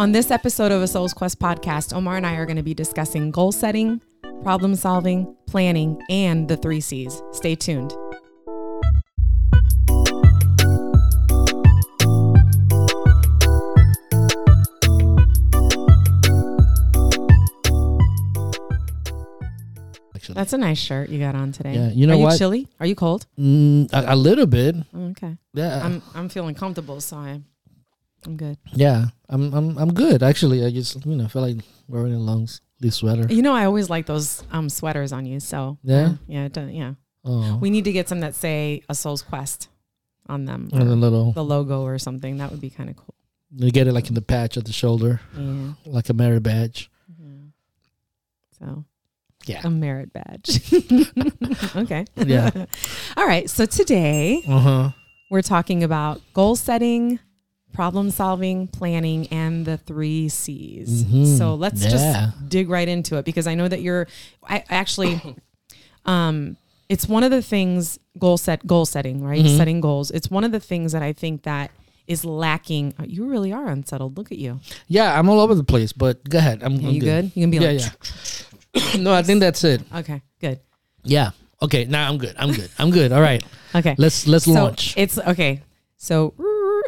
On this episode of a Soul's Quest podcast, Omar and I are going to be discussing goal setting, problem solving, planning, and the three C's. Stay tuned. Actually, That's a nice shirt you got on today. Yeah, you know are you what? chilly? Are you cold? mm, a, a little bit. Oh, okay. Yeah, I'm I'm feeling comfortable, so I I'm good. yeah. I'm I'm I'm good actually. I just you know feel like wearing a long sleeve sweater. You know, I always like those um sweaters on you. So Yeah? yeah, it does, yeah. Oh, We need to get some that say a Soul's Quest on them, and a or little. the logo or something. That would be kind of cool. You get it like in the patch of the shoulder, Yeah. like a merit badge. Mhm. So Yeah. a merit badge. okay. Yeah. All right. So today Uh huh. we're talking about goal setting, problem solving, planning, and the three C's. Mhm. So let's Yeah. just dig right into it because I know that you're I actually um it's one of the things goal set goal setting, right? Mhm. Setting goals. It's one of the things that I think that is lacking. oh, You really are unsettled. Look at you. Yeah, I'm all over the place, but go ahead. I'm, I'm you good? You can be Yeah, like yeah. no, I think that's it. Okay, good. Yeah. Okay. Now I'm good. I'm good. I'm good. All right. Okay. Let's let's so launch. It's okay. So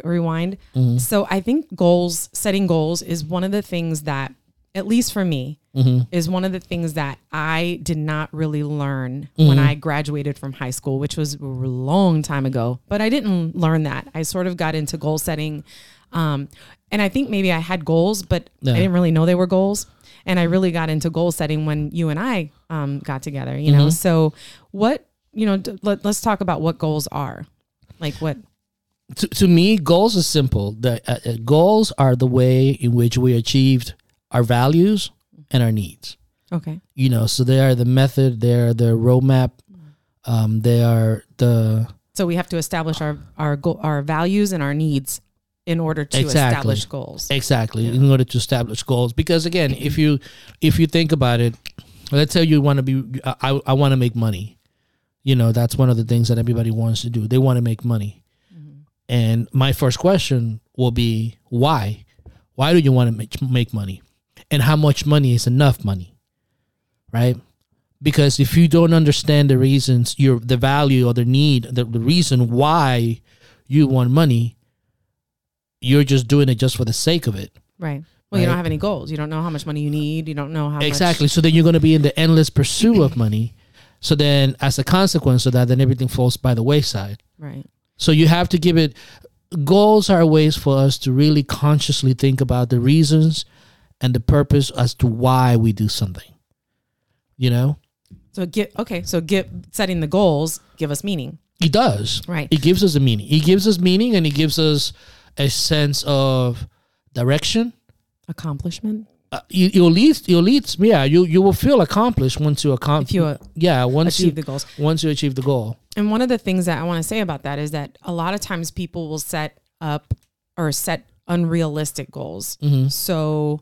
rewind. Mhm. So I think goals, setting goals is one of the things that, at least for me, Mhm. is one of the things that I did not really learn when Mm-hmm. I graduated from high school, which was a long time ago. But I didn't learn that. I sort of got into goal setting. Um, and I think maybe I had goals, but Yeah. I didn't really know they were goals. And I really got into goal setting when you and I um, got together, you know? Mhm. So, what, you know, d- let, let's talk about what goals are. Like, what, to, to me, goals are simple. The uh, uh, goals are the way in which we achieved our values and our needs. okay. You know, so they are the method. They are the roadmap. Um, they are the So we have to establish our our go- our values and our needs in order to Exactly. establish goals. exactly in order to establish goals. Because again, if you if you think about it, let's say you want to be, I I want to make money. You know, that's one of the things that everybody wants to do. They want to make money. And my first question will be why? Why do you want to make, make money? And how much money is enough money? Right? Because if you don't understand the reasons, your the value or the need, the, the reason why you want money, you're just doing it just for the sake of it. Right. Well, you don't have any goals. You don't know how much money you need. You don't know how exactly. Much, So then you're going to be in the endless pursuit of money. So then, as a consequence of that, then everything falls by the wayside. right. So you have to give it goals are ways for us to really consciously think about the reasons and the purpose as to why we do something. You know, So get okay. So get setting the goals give us meaning. it does. Right. It gives us a meaning. It gives us meaning and it gives us a sense of direction. Accomplishment. Uh, you, you'll lead. You'll lead. Yeah, you you will feel accomplished once you accomplish. If you uh, yeah, once achieve you the goals. once you achieve the goal. And one of the things that I want to say about that is that a lot of times people will set up or set unrealistic goals. Mm-hmm. So,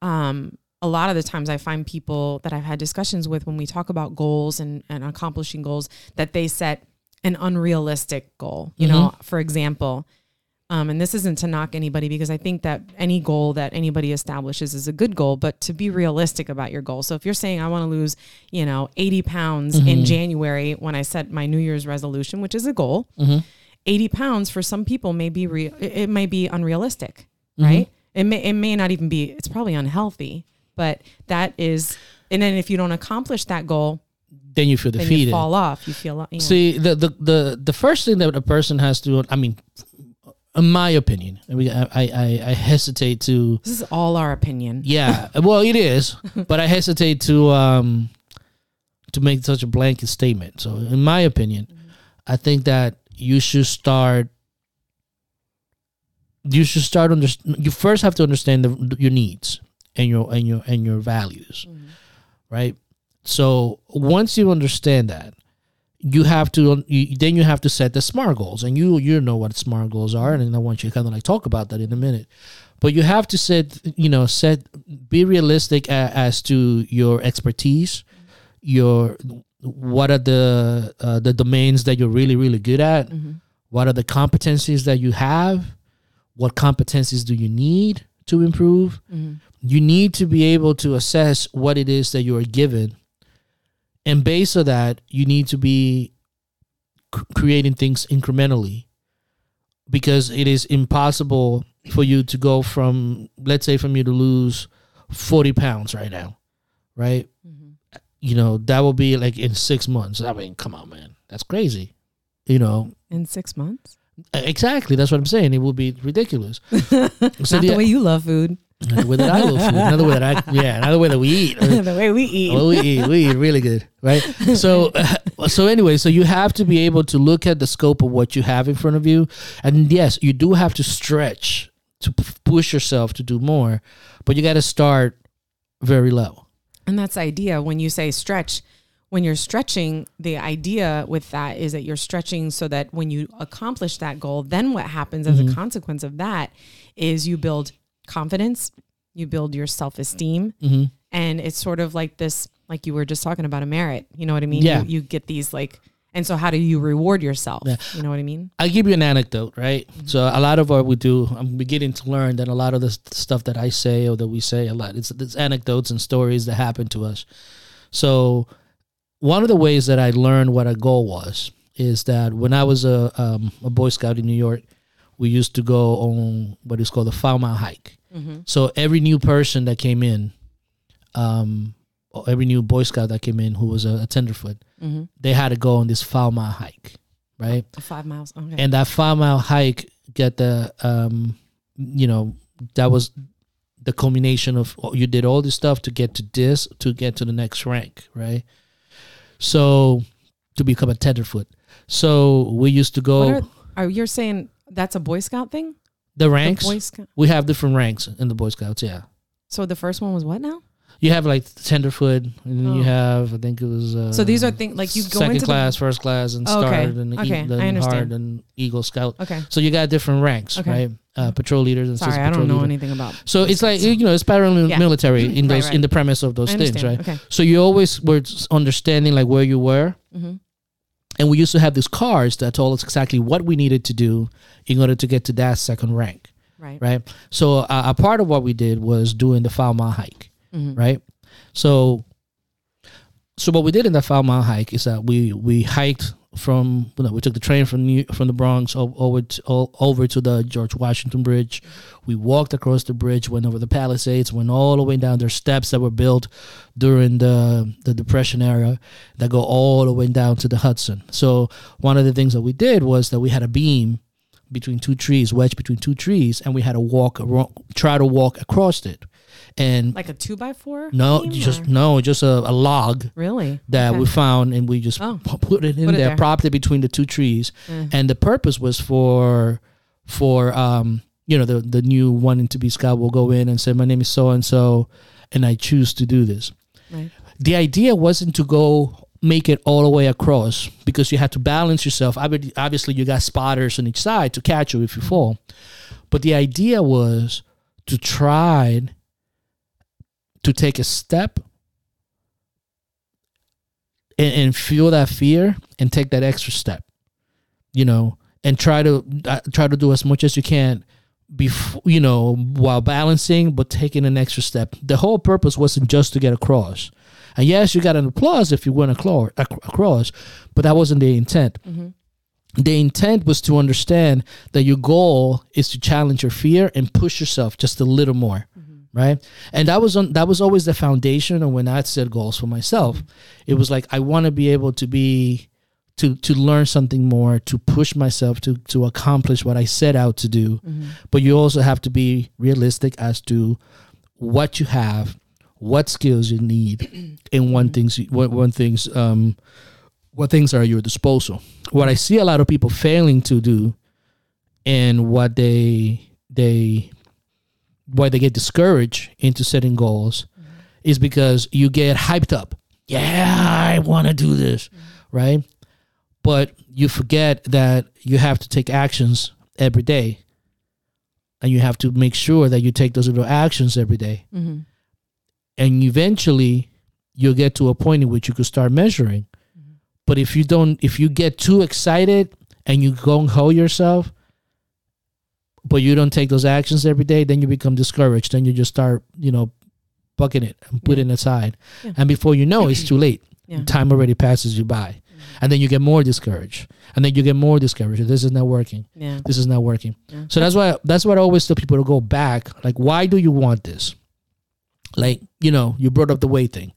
um, a lot of the times I find people that I've had discussions with when we talk about goals and, and accomplishing goals that they set an unrealistic goal. You know, for example, um, and this isn't to knock anybody because I think that any goal that anybody establishes is a good goal, but to be realistic about your goal. So if you're saying I want to lose, you know, 80 pounds in mm-hmm. January when I set my New Year's resolution, which is a goal, mm-hmm. 80 pounds for some people may be real. It, it may be unrealistic, mm-hmm. right? It may, it may not even be, it's probably unhealthy, but that is, and then if you don't accomplish that goal, Then you feel defeated. you fall off. You feel, you know, See, the, the the the first thing that a person has to, I mean, in my opinion, I mean, I I, I hesitate to, this is all our opinion. yeah, well, it is, but I hesitate to um to make such a blanket statement. So, in my opinion, I think that you should start. You should start under. You first have to understand the, your needs and your and your and your values, right? So once you understand that, you have to you, then you have to set the smart goals and you you know what smart goals are and i want you to kind of like talk about that in a minute but you have to set you know set be realistic a, as to your expertise your what are the uh, the domains that you're really really good at what are the competencies that you have what competencies do you need to improve. Mhm. You need to be able to assess what it is that you are given. And based on that, you need to be c- creating things incrementally because it is impossible for you to go from, let's say, from you to lose 40 pounds right now, right? Mhm. You know, that will be like in six months. I mean, come on, man. That's crazy. You know, In six months. exactly. That's what I'm saying. It would be ridiculous. Not So the the- way you love food. Another way that I love food. Another way that I yeah. Another way that we eat. the way we eat. Well, we eat. We eat really good, right? So, so anyway, so you have to be able to look at the scope of what you have in front of you, and yes, you do have to stretch to p- push yourself to do more, but you got to start very low. And that's the idea when you say stretch. When you're stretching, the idea with that is that you're stretching so that when you accomplish that goal, then what happens as a mm-hmm. consequence of that is you build confidence, you build your self esteem, Mm-hmm. and it's sort of like this, like you were just talking about a merit. You know what I mean? Yeah. You, you get these like, and so how do you reward yourself? Yeah. You know what I mean? I'll give you an anecdote, right? So a lot of what we do, I'm beginning to learn that a lot of the stuff that I say or that we say a lot, it's, it's anecdotes and stories that happen to us. So one of the ways that I learned what a goal was is that when I was a um, a Boy Scout in New York, we used to go on what is called a five mile hike. So every new person that came in, um, or every new Boy Scout that came in who was a, a tenderfoot, Mm-hmm. they had to go on this five mile hike, right? Five miles. Okay. and that five mile hike get the um you know that was the culmination of oh, you did all this stuff to get to this to get to the next rank right so to become a tenderfoot so we used to go are, are you saying that's a Boy Scout thing? the The ranks Boy Scout. we have different ranks in the boy scouts yeah So the first one was what now? you have like tenderfoot and then you Oh. have i think it was uh, So these are things like you go second into class first class and Oh, okay. star and, Okay, e- I and understand. hard and eagle scout. Okay. so you got different ranks Okay. right uh, patrol leaders and Sorry, I don't know leader. anything about. So it's like you know, it's paramilitary in those right. in the premise of those things, right? Okay. So you always were understanding like where you were, hmm and we used to have these cards that told us exactly what we needed to do in order to get to that second rank, Right. right? So uh, a part of what we did was doing the five mile hike, Mhm. right? So, so what we did in the five mile hike is that we we hiked from you know, we took the train from New, from the Bronx over to, over to the George Washington Bridge. We walked across the bridge, went over the Palisades, went all the way down. There's steps that were built during the the Depression era that go all the way down to the Hudson. So one of the things that we did was that we had a beam between two trees, wedged between two trees, and we had to walk, aro- try to walk across it. And Like a two by four? no, just or- no, just a, a log really that Okay. we found, and we just Oh. put it in Put it there, there. propped it between the two trees, Eh. and the purpose was for for um you know the the new wanting to be scout will go in and say my name is so and so, and I choose to do this. Right. The idea wasn't to go make it all the way across because you had to balance yourself. Obviously, you got spotters on each side to catch you if you fall, but the idea was to try to take a step and, and feel that fear and take that extra step you know and try to uh, try to do as much as you can before you know while balancing but taking an extra step. The whole purpose wasn't just to get across and yes you got an applause if you went across but that wasn't the intent. Mhm. the intent was to understand that your goal is to challenge your fear and push yourself just a little more right? And that was on that was always the foundation of when i set goals for myself. It was like i want to be able to be to to learn something more to push myself to to accomplish what i set out to do. Mm-hmm. but you also have to be realistic as to what you have what skills you need and one things what one things um what things are at your disposal. What i see a lot of people failing to do and what they they why they get discouraged into setting goals is because you get hyped up. Yeah i want to do this right? But you forget that you have to take actions every day. And you have to make sure that you take those little actions every day. Mm-hmm. And eventually you'll get to a point in which you could start measuring mm-hmm. but if you don't if you get too excited and you gung ho yourself but you don't take those actions every day, then you become discouraged. Then you just start, you know, bucking it and putting it aside. Yeah. And before you know, it's too late. Yeah. Time already passes you by. Mm-hmm. And then you get more discouraged. And then you get more discouraged. This is not working. Yeah. This is not working. Yeah. So that's why that's what I always tell people to go back. Like, why do you want this? Like, you know, you brought up the weight thing.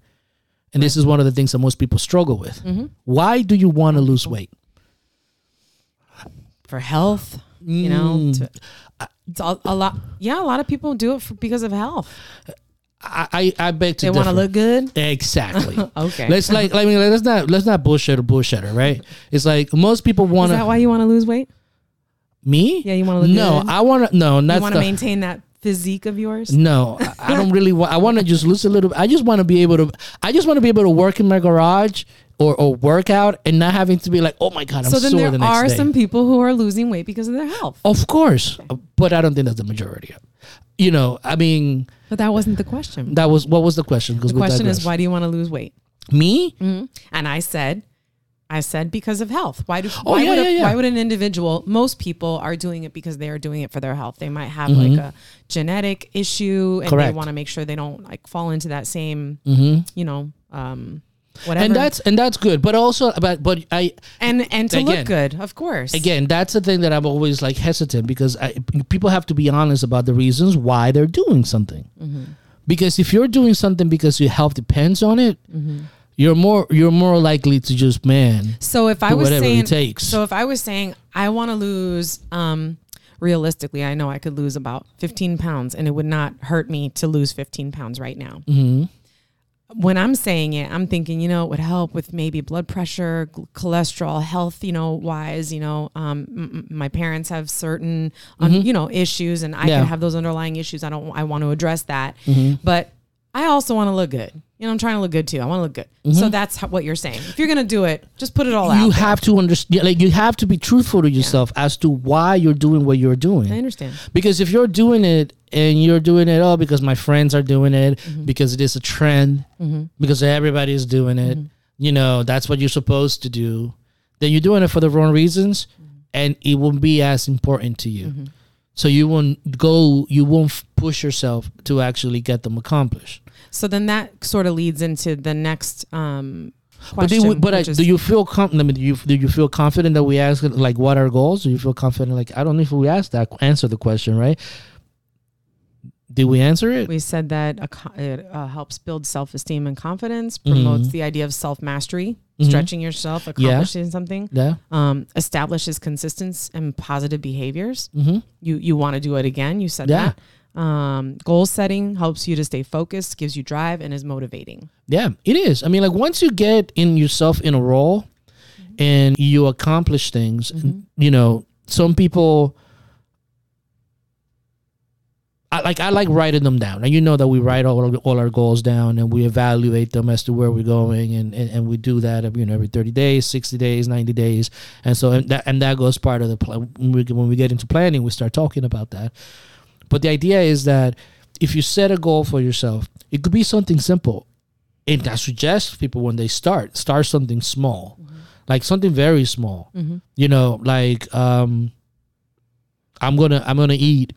And this is one of the things that most people struggle with. Mm-hmm. Why do you want to lose weight? For health, you know, Mm. to, it's a, a lot. Yeah, a lot of people do it for, because of health. I, I, I beg to They want to look good. Exactly. Okay. Let's like, I mean, let's not let's not bullshit or bullshitter, right? It's like most people want to. Is that why you want to lose weight? me. Yeah, you want to look no, good. I want to. No, you want to maintain that physique of yours. No, I- I don't really want. I want to just lose a little. I just want to be able to. I just want to be able to work in my garage or or work out and not having to be like, oh my god, I'm so then sore there the next are day. some people who are losing weight because of their health. of course, but I don't think that's the majority. You know, I mean, But that wasn't the question. that was what was the question? Because The question is, why do you want to lose weight? me? Mhm. And I said, I said because of health. Why do? Oh, why yeah, would a, yeah, yeah. Why would an individual? Most people are doing it because they are doing it for their health. They might have Mhm. like a genetic issue, and Correct. they want to make sure they don't like fall into that same, hmm you know, um, whatever. And that's and that's good, but also, but but I and and to Again. look good, of course. again, that's the thing that I'm always like hesitant because I, people have to be honest about the reasons why they're doing something. Mm-hmm. Because if you're doing something because your health depends on it, Mm-hmm. You're more you're more likely to just man So if I was saying, it takes. so if I was saying I want to lose, um, realistically, I know I could lose about 15 pounds, and it would not hurt me to lose 15 pounds right now. hmm when I'm saying it, I'm thinking, you know, it would help with maybe blood pressure, cholesterol, health, you know, wise, you know, um, m- my parents have certain, um, you know, issues and I Mm-hmm. Yeah. could have those underlying issues. I don't, I want to address that, Mm-hmm. but I also want to look good. You know, I'm trying to look good too. I want to look good. So that's how, what you're saying. If you're going to do it, just put it all out. Mm-hmm. you there. have to understand like you have to be truthful to yourself as to why you're doing what you're doing. I understand. because if you're doing it and you're doing it all because my friends are doing it Mm-hmm. because it is a trend because everybody's doing it Mm-hmm. you know that's what you're supposed to do then you're doing it for the wrong reasons Mm-hmm. and it won't be as important to you so you won't go you won't f- push yourself to actually get them accomplished So then that sort of leads into the next um, But do question. but I, is- do you feel com- I mean, do you do you feel confident that we ask like what are goals? Do you feel confident like I don't know if we asked that answer the question right? Did we answer it? We said that a co- it uh, helps build self esteem and confidence, promotes Mhm. the idea of self mastery, Mhm. stretching yourself, accomplishing something, yeah. um, establishes consistency and positive behaviors. Mm-hmm. You you want to do it again. You said Yeah. that. Um, goal setting helps you to stay focused, gives you drive, and is motivating. Yeah, it is. I mean, like once you get in yourself in a role and you accomplish things, you know, some people. I like I like writing them down, and you know that we write all all our goals down, and we evaluate them as to where we're going, and, and, and we do that you know every thirty days, sixty days, ninety days, and so and that and that goes part of the plan. When we, when we get into planning, we start talking about that. But the idea is that if you set a goal for yourself, it could be something simple. And I suggest people when they start, start something small, like something very small. You know, like um, I'm gonna I'm gonna eat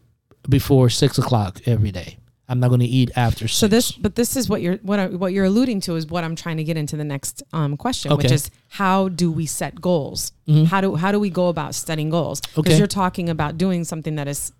before six o'clock every day. I'm not gonna eat after six. So this, but this is what you're what I, what you're alluding to is what I'm trying to get into the next um, question, which is how do we set goals? Mhm. How do how do we go about setting goals? Because Okay. you're talking about doing something that is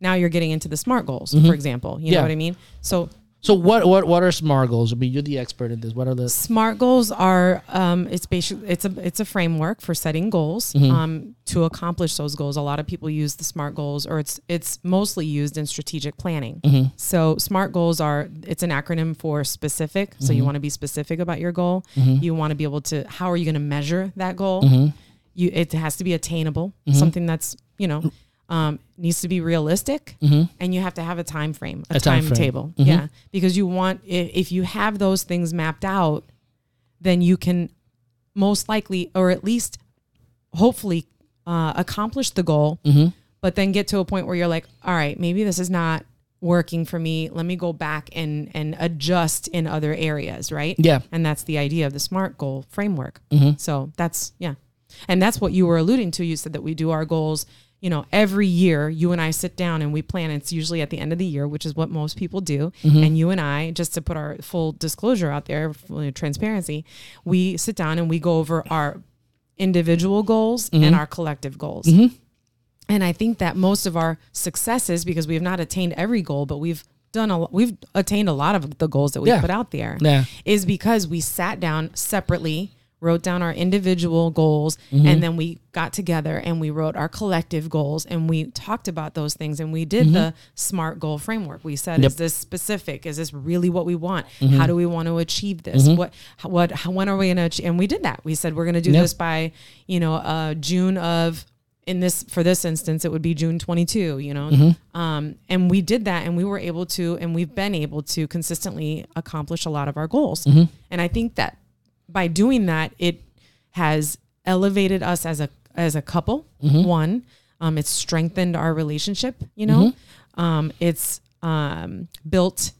now you're getting into the smart goals, Mhm. for example. You Yeah. know what I mean? So so what what what are smart goals? I mean, you're the expert in this. What are the smart goals are um, it's basically it's a it's a framework for setting goals Mhm. um, to accomplish those goals. A lot of people use the smart goals, or it's it's mostly used in strategic planning. Mhm. So smart goals are it's an acronym for specific. So you want to be specific about your goal. Mhm. You want to be able to how are you going to measure that goal? Mhm. You it has to be attainable, Mhm. something that's you know um, needs to be realistic, Mhm. and you have to have a time frame, a, A timetable. Mhm. Yeah, because you want if, you have those things mapped out, then you can most likely, or at least hopefully, uh, accomplish the goal. Mhm. But then get to a point where you're like, all right, maybe this is not working for me. Let me go back and and adjust in other areas, right? Yeah. And that's the idea of the SMART goal framework. Mhm. So that's yeah. And that's what you were alluding to. You said that we do our goals, you know, every year you and I sit down and we plan. It's usually at the end of the year, which is what most people do. Mm-hmm. And you and I, just to put our full disclosure out there, full transparency, we sit down and we go over our individual goals Mm-hmm. and our collective goals. And I think that most of our successes, because we have not attained every goal, but we've done a we've attained a lot of the goals that we Yeah. put out there Yeah. is because we sat down separately, wrote down our individual goals, Mm-hmm. and then we got together and we wrote our collective goals and we talked about those things and we did the SMART goal framework. We said, Mm-hmm. Yep. Mm-hmm. is this specific? Is this really what we want? How do we want to achieve this? What, what, how, when are we going to achieve? And we did that. We said, we're going to do Yep. this by, you know, uh, June of, in this for this instance it would be june 22 you know Mm-hmm. um, and we did that and we were able to and we've been able to consistently accomplish a lot of our goals Mm-hmm. and i think that by doing that it has elevated us as a as a couple Mm-hmm. one um, it's strengthened our relationship you know um, it's um, built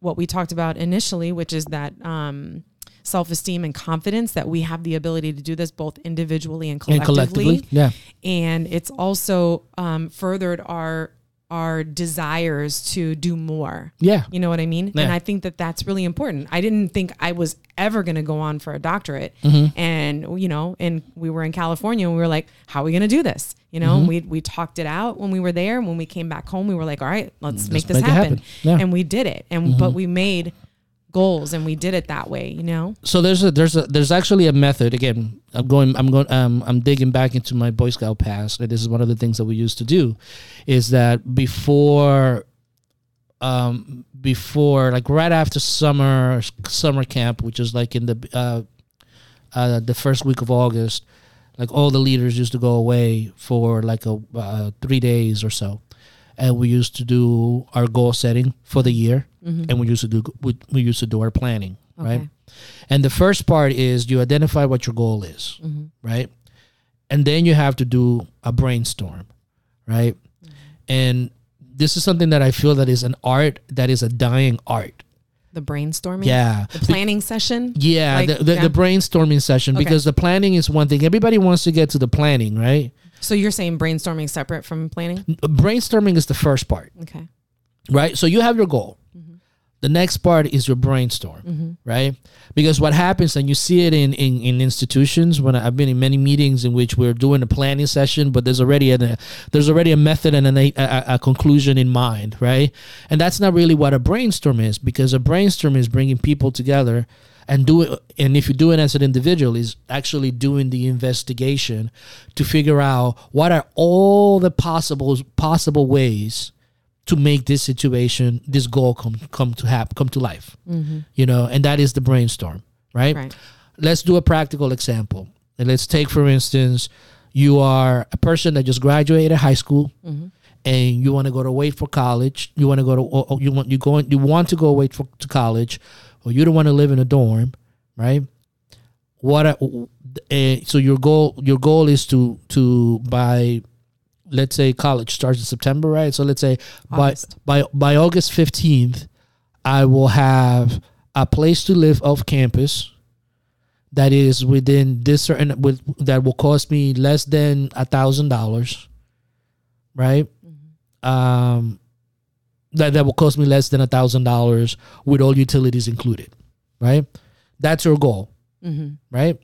what we talked about initially which is that um, self-esteem and confidence that we have the ability to do this both individually and And collectively, collectively, yeah. and it's also um, furthered our our desires to do more Yeah. you know what I mean? And I think that that's really important. I didn't think I was ever going to go on for a doctorate. Mm-hmm. And, you know, and we were in California and we were like, how are we going to do this? You know, Mm-hmm. we, we talked it out when we were there. And when we came back home, we were like, all right, let's make this make happen. happen. Yeah. Mm-hmm. And we did it. And, but we made goals and we did it that way, you know? so there's a there's a there's actually a method again i'm going i'm going um i'm digging back into my boy scout past and this is one of the things that we used to do is that before um before like right after summer summer camp which is like in the uh uh the first week of august like all the leaders used to go away for like a uh, three days or so and we used to do our goal setting for the year and we used to do we, we used to do our planning right and the first part is you identify what your goal is, Mm-hmm. right? And then you have to do a brainstorm, right? Mm-hmm. And this is something that I feel that is an art that is a dying art. The brainstorming. Yeah. The planning session. Yeah, Like, the, the, yeah. the brainstorming session Okay. because the planning is one thing. Everybody wants to get to the planning, right? So you're saying brainstorming separate from planning? Uh, brainstorming is the first part. Okay. right? So you have your goal. Mm-hmm. The next part is your brainstorm, mm-hmm. right? Because what happens, and you see it in, in, in institutions. When I've been in many meetings in which we're doing a planning session, but there's already a there's already a method and a, a, a conclusion in mind, right? And that's not really what a brainstorm is, because a brainstorm is bringing people together and do it. And if you do it as an individual, is actually doing the investigation to figure out what are all the possible possible ways to make this situation, this goal come come to happen, come to life. Mm-hmm. You know, and that is the brainstorm, right? Right. Let's do a practical example. And let's take, for instance, you are a person that just graduated high school, mm-hmm. and you want to go to wait for college. You want to go to, you want you going, you want to go wait for to college, or you don't want to live in a dorm, right? What? Uh, so your goal, your goal is to to by let's say college starts in September, right? So let's say August. by by by August fifteenth, I will have a place to live off campus that is within this certain with that will cost me less than a thousand dollars, right? Um, that that will cost me less than a thousand dollars with all utilities included, right? That's your goal, Mm-hmm. right?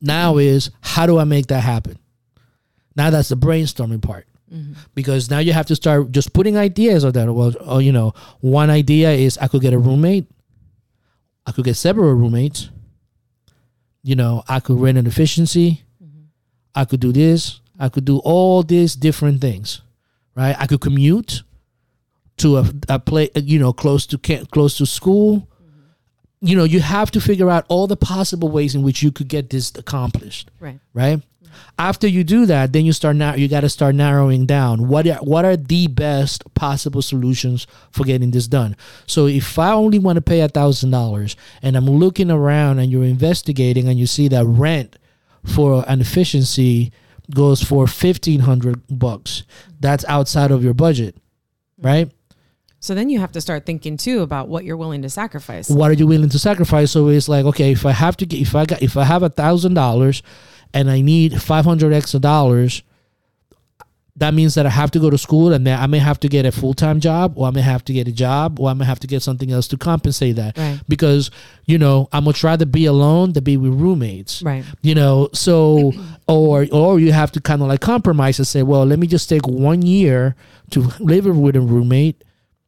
Now is how do I make that happen? Now that's the brainstorming part mm-hmm. because now you have to start just putting ideas of that. Well, oh, you know, one idea is I could get a roommate. I could get several roommates. You know, I could rent an efficiency. Mm-hmm. I could do this. I could do all these different things, right? I could commute to a, a place, you know, close to ca- close to school. You know, you have to figure out all the possible ways in which you could get this accomplished Right. right? After you do that, then you start now. You got to start narrowing down what are, what are the best possible solutions for getting this done. So if I only want to pay a thousand dollars, and I'm looking around, and you're investigating, and you see that rent for an efficiency goes for fifteen hundred bucks, that's outside of your budget, right? So then you have to start thinking too about what you're willing to sacrifice. what are you willing to sacrifice so it's like okay if i have to get if i got if i have a thousand dollars and i need 500 extra dollars that means that I have to go to school and then I may have to get a full time job or I may have to get a job or I may have to get something else to compensate that. Right. Because, you know, I'm much rather be alone than be with roommates. Right. You know, so or or you have to kind of like compromise and say, well, let me just take one year to live with a roommate,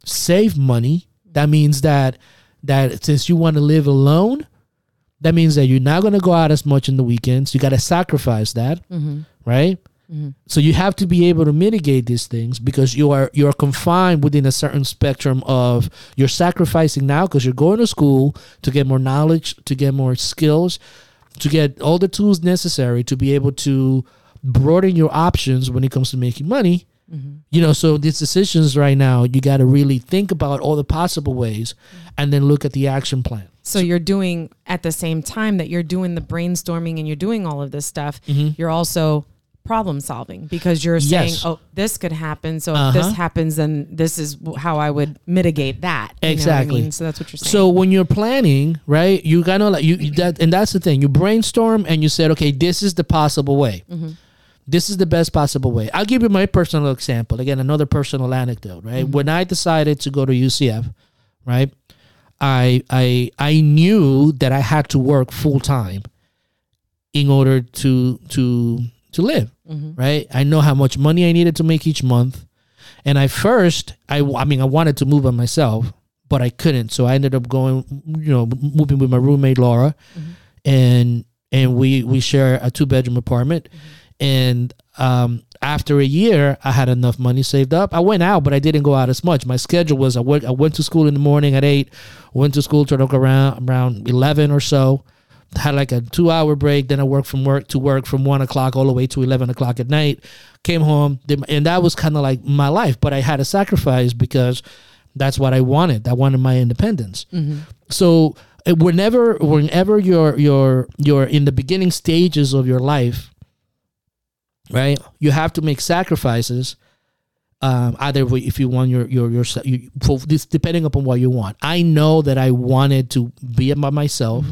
save money. That means that that since you want to live alone, that means that you're not going to go out as much in the weekends. You got to sacrifice that, mm-hmm. right? Mm-hmm. So you have to be able to mitigate these things because you are you're confined within a certain spectrum of you're sacrificing now because you're going to school to get more knowledge, to get more skills, to get all the tools necessary to be able to broaden your options when it comes to making money. You know, so these decisions right now, you got to really think about all the possible ways and then look at the action plan. So you're doing at the same time that you're doing the brainstorming and you're doing all of this stuff, Mm-hmm. you're also problem solving because you're saying, Yes. "Oh, this could happen. So if this Uh-huh. happens, then this is how I would mitigate that." You know I Exactly. mean? So that's what you're saying. So when you're planning, right, you kind of like you that, and that's the thing. You brainstorm and you said, okay, this is the possible way. This is the best possible way. I'll give you my personal example. Again, another personal anecdote, right? Mm-hmm. When I decided to go to UCF, right, I I I knew that I had to work full time in order to to to live, mm-hmm. right? I know how much money I needed to make each month. And I first, I, I mean, I wanted to move by myself, but I couldn't. So I ended up going, you know, moving with my roommate Laura, mm-hmm. and and we we share a two bedroom apartment. And um, after a year, I had enough money saved up. I went out, but I didn't go out as much. My schedule was I went I went to school in the morning at eight, went to school to like around around eleven or so. Had like a two hour break. Then I worked from work to work from one o'clock all the way to eleven o'clock at night. Came home, and that was kind of like my life. But I had to sacrifice because that's what I wanted. I wanted my independence. So uh, whenever whenever you're you're you're in the beginning stages of your life, right? You have to make sacrifices. Um, either way, if you want your your your, you, for this depending upon what you want. I know that I wanted to be by myself.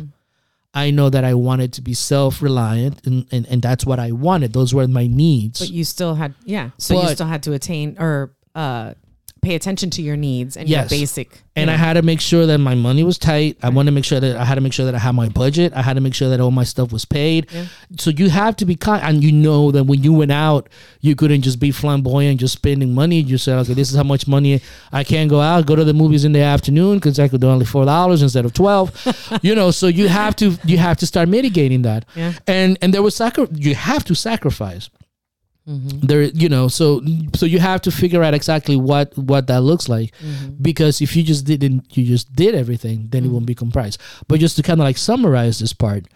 I know that I wanted to be self reliant, and, and and that's what I wanted. Those were my needs. but you still had, yeah. So you still had to attain or uh, pay attention to your needs and Yes. your basic. and I had to make sure that my money was tight. I want to make sure that I had to make sure that I had my budget. I had to make sure that all my stuff was paid. Yeah. So you have to be kind, and you know that when you went out, you couldn't just be flamboyant, just spending money. You said, okay, this is how much money I can go out, go to the movies in the afternoon because I could do only four dollars instead of twelve. you know, so you have to you have to start mitigating that. Yeah. And and there was sacri- you have to sacrifice Mm-hmm. there you know so so you have to figure out exactly what what that looks like. Mm-hmm. Because if you just didn't you just did everything then it won't be mm-hmm. comprised. But just to kind of like summarize this part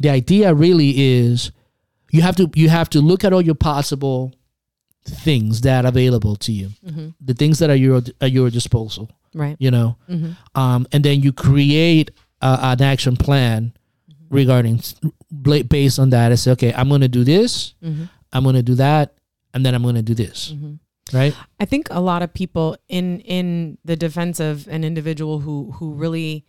the idea really is you have to you have to look at all your possible things that are available to you. The things that are your at your disposal right. you know? Um, and then you create a, an action plan regarding based on that and say okay i'm going to do this i'm going to do that and then i'm going to do this mm-hmm. right I think a lot of people in in the defense of an individual who who really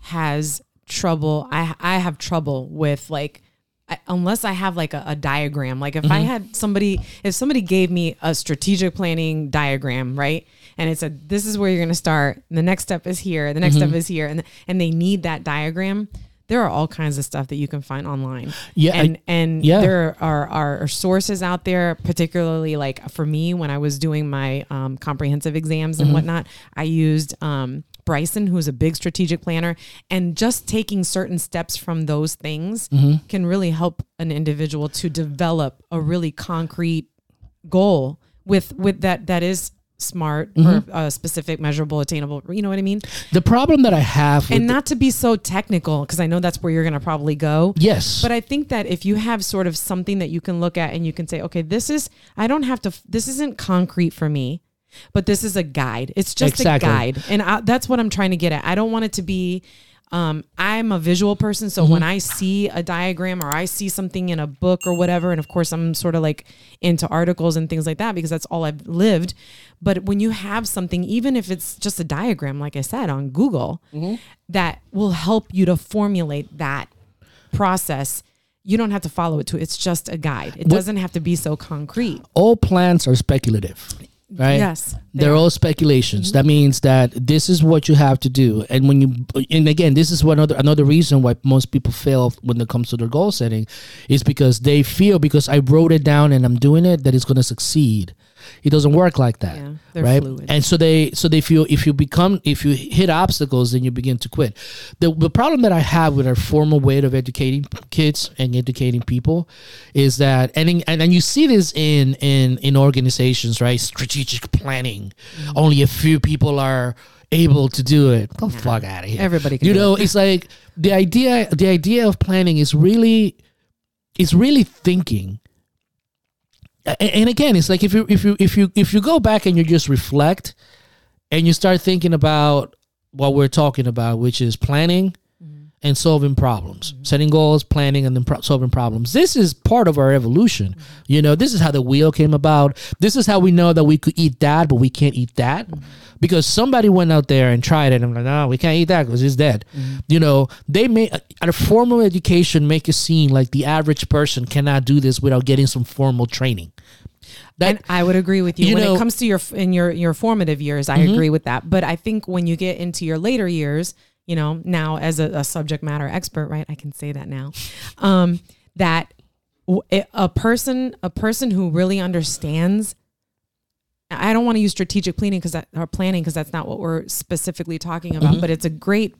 has trouble. I I have trouble with like I, unless I have like a, a diagram. Like if I mm-hmm. had somebody, if somebody gave me a strategic planning diagram, right, and it said this is where you're going to start. The next step is here. The next mm-hmm. step is here, and and they need that diagram. There are all kinds of stuff that you can find online. Yeah, I- and and yeah. there are, are are sources out there, particularly like for me when I was doing my um, comprehensive exams Mm-hmm. and whatnot. I used um, Bryson, who's a big strategic planner, and just taking certain steps from those things Mm-hmm. can really help an individual to develop a really concrete goal with with that that is smart Mm-hmm. or uh, specific, measurable, attainable. You know what I mean? the problem that i have And not to be so technical, because I know that's where you're going to probably go. yes But I think that if you have sort of something that you can look at and you can say, okay, this is, I don't have to, this isn't concrete for me, but this is a guide. It's just Exactly. a guide. And I, that's what I'm trying to get at. I don't want it to be, um, I'm a visual person. So when I see a diagram or I see something in a book or whatever, and of course I'm sort of like into articles and things like that because that's all I've lived. But when you have something, even if it's just a diagram, like I said on Google, that will help you to formulate that process you don't have to follow it to it's just a guide it doesn't have to be so concrete all plans are speculative right? Yes they they're are. all speculations. Mm-hmm. That means that this is what you have to do. And when you and again this is one other another reason why most people fail when it comes to their goal setting is because they feel because i wrote it down and i'm doing it that it's going to succeed it doesn't work like that Yeah, right? fluid. and so they so they feel if you become if you hit obstacles then you begin to quit. The, the problem that i have with our formal way of educating kids and educating people is that and in, and, and you see this in in in organizations right? Strategic planning. Mm-hmm. only a few people are able to do it. Go fuck out of here. Everybody can you know it's like the idea the idea of planning is really is really thinking and again it's like if you if you if you if you go back and you just reflect and you start thinking about what we're talking about which is planning and solving problems. Mm-hmm. Setting goals planning and then pro- solving problems. This is part of our evolution. Mm-hmm. You know this is how the wheel came about. This is how we know that we could eat that but we can't eat that. Mm-hmm. Because somebody went out there and tried it and I'm like no we can't eat that because it's dead. You know they may uh, at a formal education make it seem like the average person cannot do this without getting some formal training. That and I would agree with you, You when know- Mm-hmm. it comes to your in your your formative years. I agree with that, but I think when you get into your later years, you know, now as a, a subject matter expert, right? I can say that now. Um, that a person a person who really understands. I don't want to use strategic planning because that or planning because that's not what we're specifically talking about, Mm-hmm. but it's a great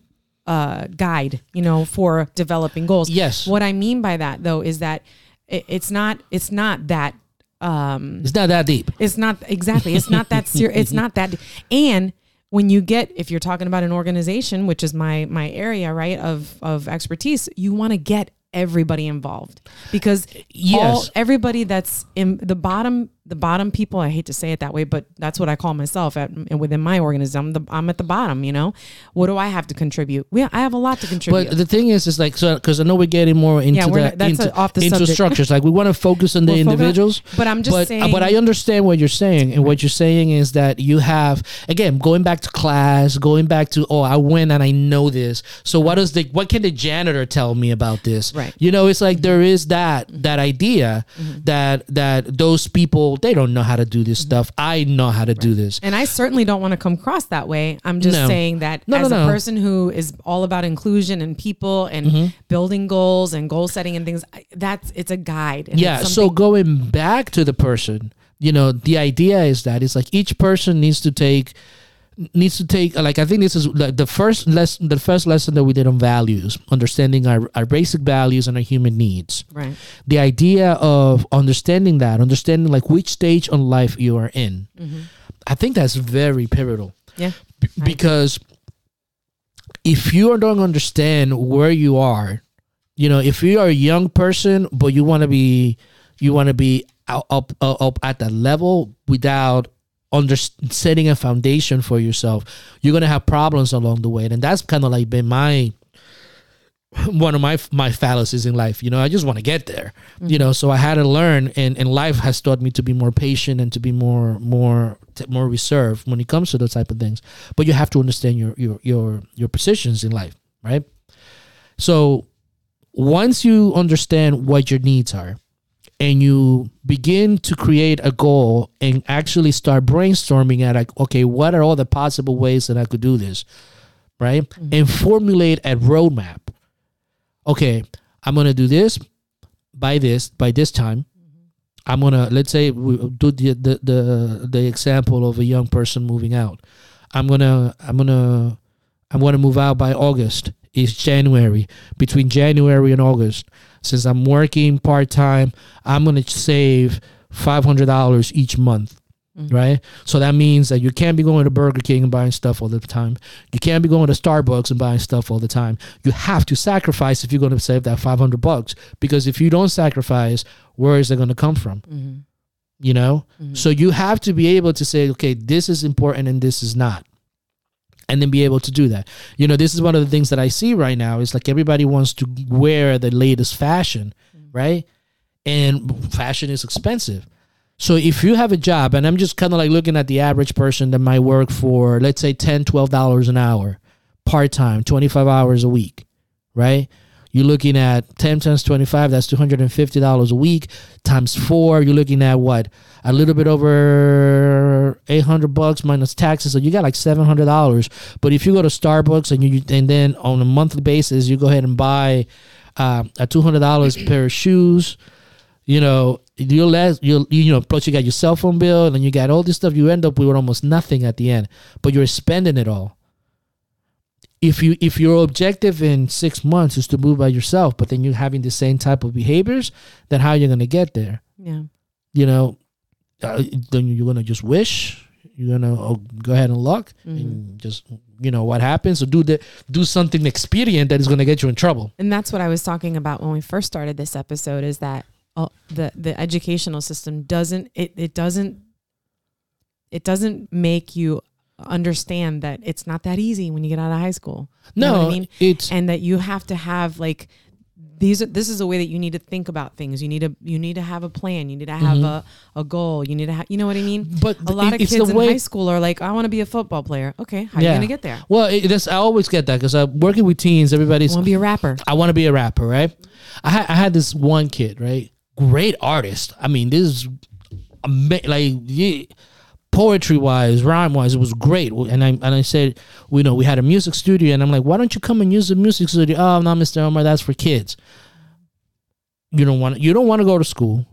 uh, guide, you know, for developing goals. Yes. What I mean by that though is that it, it's not it's not that um it's not that deep it's not exactly. It's not that serious. It's not that. And when you get, if you're talking about an organization, which is my my area, right of of expertise, you want to get everybody involved because all, Yes. everybody that's in the bottom, the bottom people. I hate to say it that way, but that's what I call myself at and within my organism. I'm, the, I'm at the bottom. You know, what do I have to contribute? We, I have a lot to contribute. But the thing is, is like so because I know we're getting more into Yeah, the not- into, off the into subject. structures. Like we want to focus on the focus- individuals. but I'm just but, uh, saying- But I understand what you're saying, and what you're saying is that you have again going back to class, going back to oh I went and I know this. So what does the what can the janitor tell me about this? Right. You know, it's like there is that that idea Mm-hmm. that that those people they don't know how to do this stuff. I know how to do this. And I certainly don't want to come across that way. I'm just No. saying that No, as no, a person who is all about inclusion and people and Mm-hmm. building goals and goal setting and things, that's it's a guide. Yeah so going back to the person you know the idea is that it's like each person needs to take needs to take like i think this is like the first lesson the first lesson that we did on values understanding our, our basic values and our human needs. Right. the idea of understanding that understanding like which stage on life you are in. I think that's very pivotal. Yeah. B- because if you don't understand where you are you know if you are a young person but you want to be you want to be out, up uh, up at that level without under setting a foundation for yourself you're gonna have problems along the way. And that's kind of like been my one of my my fallacies in life you know i just want to get there you mm-hmm. know? So i had to learn and and life has taught me to be more patient and to be more more more reserved when it comes to those type of things. But you have to understand your your your your positions in life right? So once you understand what your needs are and you begin to create a goal and actually start brainstorming at like okay what are all the possible ways that i could do this right? Mm-hmm. And formulate a roadmap. Okay i'm gonna do this by this by this time. Mm-hmm. I'm gonna let's say we do the the the, the example of a young person moving out. I'm gonna i'm gonna i'm gonna move out by august. It's january. Between january and august since i'm working part-time i'm gonna save $500 each month right? So that means that you can't be going to burger king and buying stuff all the time. You can't be going to starbucks and buying stuff all the time. You have to sacrifice if you're going to save that 500 bucks because if you don't sacrifice where is it going to come from? Mhm. you know? Mm-hmm. so you have to be able to say okay this is important and this is not and then be able to do that you know this is one of the things that i see right now is like everybody wants to wear the latest fashion mm-hmm. right and fashion is expensive so if you have a job and i'm just kind of like looking at the average person that might work for let's say 10 12 dollars an hour part-time 25 hours a week right You're looking at 10 times 25, that's $250 a week. Times four, you're looking at what? A little bit over 800 bucks minus taxes. So you got like $700. But if you go to Starbucks and you and then on a monthly basis, you go ahead and buy uh, a $200 pair of shoes, you know, you'll less, you'll, you know, plus you got your cell phone bill and then you got all this stuff. You end up with almost nothing at the end, but you're spending it all if you if your objective in six months is to move by yourself, but then you're having the same type of behaviors, then how are you going to get there? Yeah. You know, uh, then you're going to just wish. You're gonna oh, go ahead and luck and just you know what happens. So do the do something expedient that is going to get you in trouble. And that's what I was talking about when we first started this episode. Is that uh, the the educational system doesn't it it doesn't it doesn't make you understand that it's not that easy when you get out of high school. You know No, what I mean, it's and that you have to have like these. Are, this is a way that you need to think about things. You need to you need to have a plan. You need to have a, a goal. You need to have you know what I mean. Mm-hmm. But a lot it- of kids in high school are like, I want to be a football player. Okay, how are you gonna get there? Well, it, that's, I always get that because I'm working with teens. I Everybody's want to be a rapper. I want to be a rapper, right? I had I had this one kid, right? Great artist. I mean, this is ama- like yeah, poetry wise, rhyme wise, it was great. And I and I said, you know, we had a music studio, and I'm like, why don't you come and use the music studio? Oh, no, Mr. Omar, that's for kids. You don't want you don't want to go to school.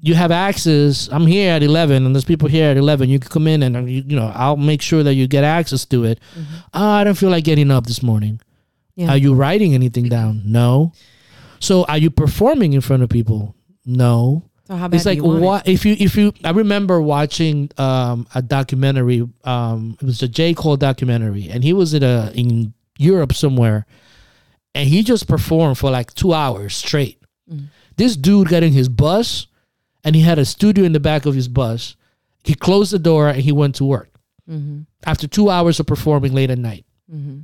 You have access. I'm here at 11, and there's people here at 11. You can come in, and uh, you, you know, I'll make sure that you get access to it. Oh, I don't feel like getting up this morning. Yeah. Are you writing anything down? No. So are you performing in front of people? No. So how bad It's like want it? what if you if you I remember watching um a documentary um it was a J Cole documentary and he was in a in Europe somewhere and he just performed for like 2 hours straight. Mm. This dude got in his bus and he had a studio in the back of his bus. He closed the door and he went to work Mm-hmm. after 2 hours of performing late at night Mm-hmm.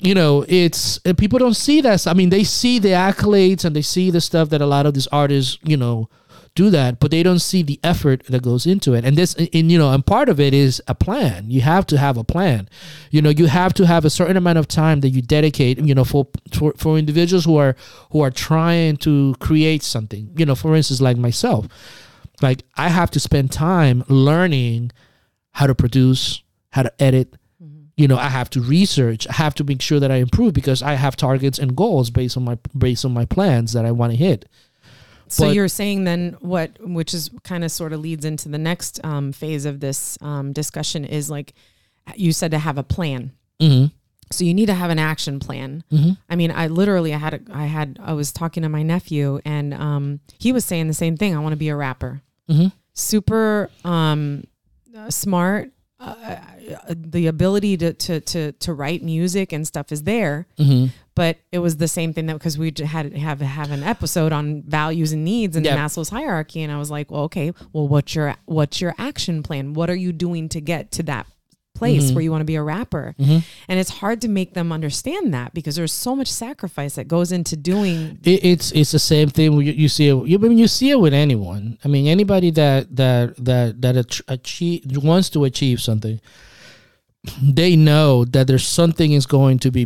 You know, it's eh, people don't see that. I mean, they see the accolades and they see the stuff that a lot of these artists, you know, do that, but they don't see the effort that goes into it. And this, and you know, and part of it is a plan. You have to have a plan. You know, you have to have a certain amount of time that you dedicate. You know, for for, for individuals who are who are trying to create something. You know, for instance, like myself, like I have to spend time learning how to produce, how to edit, you know i have to research i have to make sure that i improve because i have targets and goals based on my based on my plans that i want to hit So But- you're saying then what, which is kind of sort of leads into the next um, phase of this um, discussion is like you said to have a plan. mm-hmm. So you need to have an action plan. Mhm. I mean, I literally, I had, a, I had, I was talking to my nephew, and um, he was saying the same thing. I want to be a rapper. Mhm. Super um, smart. Uh, the ability to, to to to write music and stuff is there, Mm-hmm. but it was the same thing that because we had have have an episode on values and needs and Yeah. Maslow's hierarchy, and I was like, well, okay, well, what's your what's your action plan? What are you doing to get to that place Mm-hmm. where you want to be a rapper? And it's hard to make them understand that because there's so much sacrifice that goes into doing. it, it's it's the same thing you, you see it you, I mean, you see it with anyone i mean anybody that that that that achieve wants to achieve something they know that there's something is going to be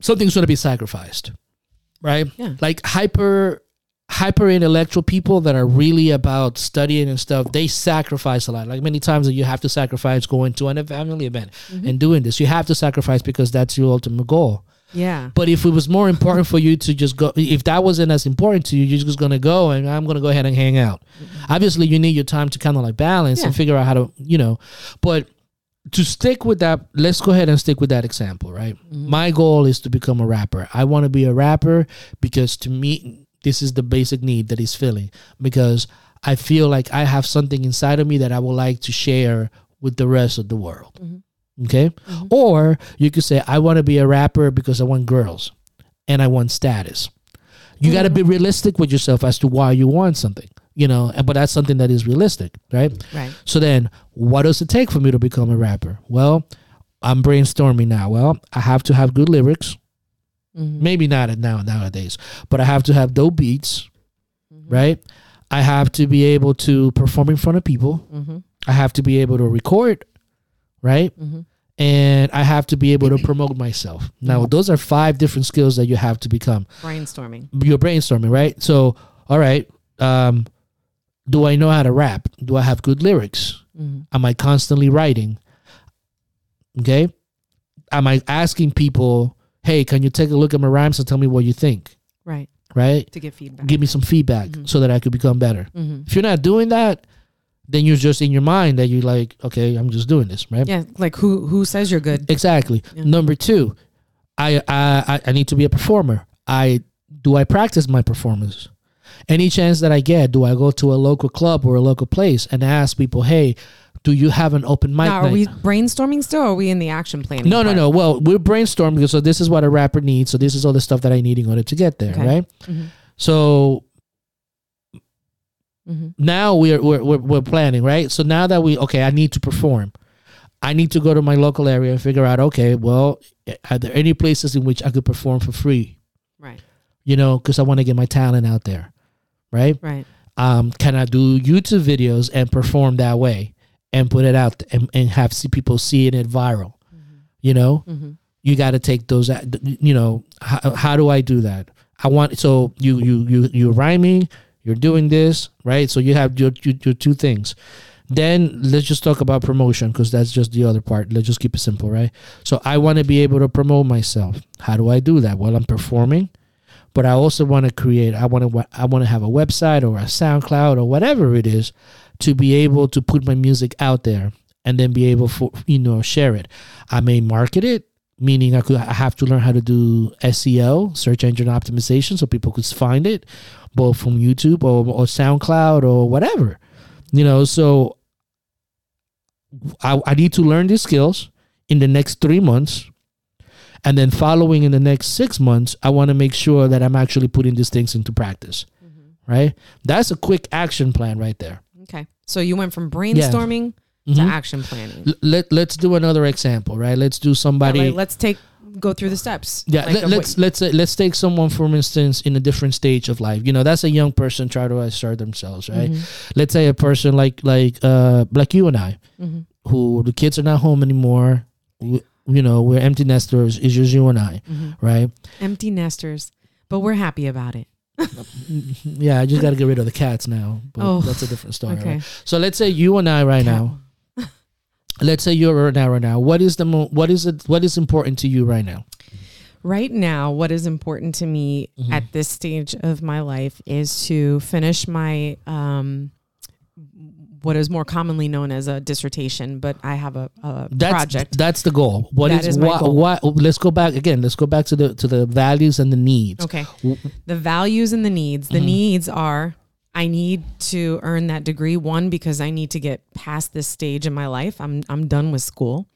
something's going to be sacrificed right Yeah. like hyper hyper intellectual people that are really about studying and stuff they sacrifice a lot like many times that you have to sacrifice going to an family event mm-hmm. and doing this you have to sacrifice because that's your ultimate goal Yeah. but if it was more important for you to just go, if that wasn't as important to you, you're just gonna go and I'm gonna go ahead and hang out. Mm-hmm. Obviously, you need your time to kind of like balance and figure out how to, you know. But to stick with that, let's go ahead and stick with that example, right? Mm-hmm. My goal is to become a rapper. I want to be a rapper because to me, this is the basic need that he's feeling because I feel like I have something inside of me that I would like to share with the rest of the world. Mm-hmm. Okay. Mm-hmm. Or you could say, I want to be a rapper because I want girls and I want status. You got to be mm-hmm. realistic with yourself as to why you want something, you know, and- but that's something that is realistic, right? Right. So then, what does it take for me to become a rapper? Well, I'm brainstorming now. Well, I have to have good lyrics. Mhm. Maybe not now nowadays, but I have to have dope beats, Mm-hmm. right? I have to be able to perform in front of people. Mhm. I have to be able to record, right? Mhm. and I have to be able to promote myself. Now, those are five different skills that you have to become. Brainstorming. You're brainstorming, right? So, all right, um, do I know how to rap? Do I have good lyrics? Mhm. Am I constantly writing? Okay. Am I asking people, hey, can you take a look at my rhymes and tell me what you think? Right. Right? To get feedback. Give me some feedback Mhm. so that I could become better. hmm If you're not doing that, then you're just in your mind that you're like, okay, I'm just doing this, right? Yeah. Like who who says you're good? Exactly. Yeah. Number two, I, I I- I need to be a performer. I do I practice my performance. Any chance that I get, do I go to a local club or a local place and ask people, hey, do you have an open mic Now, are night? we brainstorming still or are we in the action planning? no, no, part? no. Well, we're brainstorming. So this is what a rapper needs. So this is all the stuff that I need in order to get there, Okay. right? Mhm. So Mhm. now we're, we're we're we're planning, right? So now that we okay, I need to perform. I need to go to my local area and figure out, okay, well, are there any places in which I could perform for free? Right. You know, because I want to get my talent out there, right? Right. Um, can I do YouTube videos and perform that way and put it out and, and have see people seeing it viral? You know, hmm you got to take those. You know, how, how do I do that? I want so you you you you're rhyming, you're doing this, right? So you have your your, your two things. Then let's just talk about promotion because that's just the other part. Let's just keep it simple, right? So I want to be able to promote myself. How do I do that? Well, I'm performing, but I also want to create. I want to. I want to have a website or a SoundCloud or whatever it is to be able to put my music out there and then be able for you know share it. I may market it, meaning I could I have to learn how to do SEO, search engine optimization, so people could find it, both from YouTube or, or SoundCloud or whatever. You know, so I, I need to learn these skills in the next three months. And then following in the next six months, I want to make sure that I'm actually putting these things into practice. Mm-hmm. Right? That's a quick action plan right there. Okay. So you went from brainstorming to Mhm. action planning. L- let, let's do another example, right? Let's do somebody. Like, let's take go through the steps. Yeah, Like, let, what- let's let's say, let's take someone for instance in a different stage of life. You know, that's a young person trying to assert themselves, right? Mhm. Let's say a person like like uh like you and I, Mhm. who the kids are not home anymore. We, you know, we're empty nesters. It's just you and I, Mhm. right? empty nesters, but we're happy about it. Yeah, I just got to get rid of the cats now. But Oh, that's a different story. Okay. right? So let's say you and I right Cat- now. Let's say you're right now. Right now, what is the mo- what is it? What is important to you right now? Right now, what is important to me Mhm. at this stage of my life is to finish my um, what is more commonly known as a dissertation, but I have a, a That's project. that's the goal. What That is, is my why, Let's go back again. Let's go back to the to the values and the needs. Okay. The values and the needs. The Mhm. needs are I need to earn that degree one because I need to get past this stage in my life. I'm I'm done with school.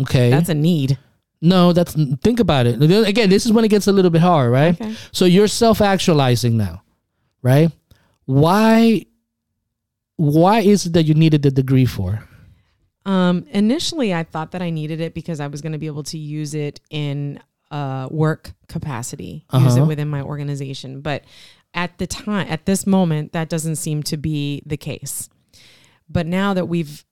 Okay. That's a need. no, that's think about it. Again, this is when it gets a little bit hard, right? Okay. So you're self actualizing now, right? Why? Why is it that you needed the degree for? Um, initially, I thought that I needed it because I was going to be able to use it in uh, work capacity, use it Uh-huh. within my organization. But at the time, at this moment, that doesn't seem to be the case. But now that we've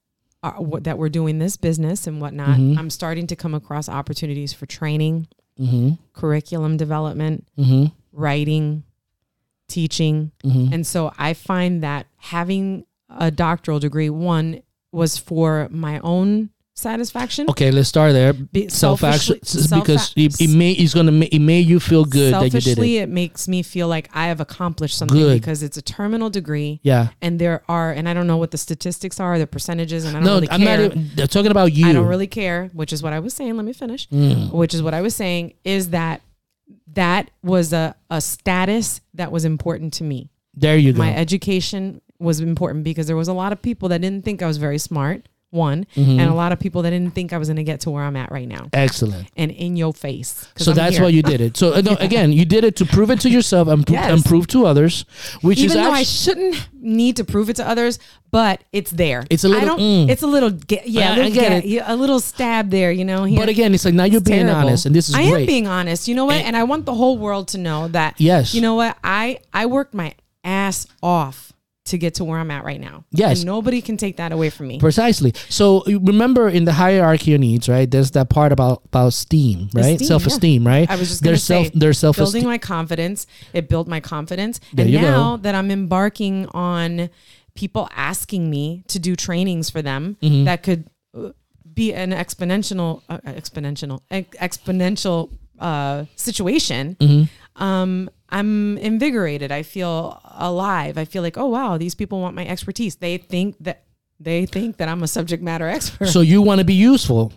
uh, what, that we're doing this business and whatnot, Mhm. I'm starting to come across opportunities for training, Mm-hmm. curriculum development, Mm-hmm. writing, teaching, Mm-hmm. and so I find that having a doctoral degree, one was for my own satisfaction. Okay, let's start there. Be- Self action self- because it, it may it's gonna it made you feel good that you did Selfishly, it. it makes me feel like I have accomplished something Good. because it's a terminal degree, Yeah. and there are, and I don't know what the statistics are, the percentages, and I don't No, really I'm care. not. Even, they're talking about you. I don't really care, which is what I was saying. Let me finish. Mm. Which is what I was saying is that that was a, a status that was important to me. There you go. My education was important because there was a lot of people that didn't think I was very smart. One, Mhm. and a lot of people that didn't think I was going to get to where I'm at right now, Excellent. and in your face. So I'm that's here. why you did it. So uh, no, again, you did it to prove it to yourself and, pro- Yes. and prove to others, which even is though I shouldn't need to prove it to others, but it's there. It's a little- don't. mm. It's a little. Get, yeah, I- a little, get get- it. a little stab there. You know. Here. But again, it's like now you're being terrible. honest, and this is I great. am being honest. You know what? And- And I want the whole world to know that. Yes. You know what? I I worked my ass off to get to where I'm at right now. Yes. And nobody can take that away from me. Precisely. So remember in the hierarchy of needs, right? There's that part about about esteem, right? Esteem, self esteem, right? I was just there's say, self there's self building my confidence. It built my confidence. There and you go. now that I'm embarking on people asking me to do trainings for them Mm-hmm. that could uh, be an exponential, uh, exponential, ex- exponential uh, situation. Mm-hmm. Um, I'm invigorated. I feel alive. I feel like, oh wow, these people want my expertise. They think that they think that I'm a subject matter expert. So you want to be useful.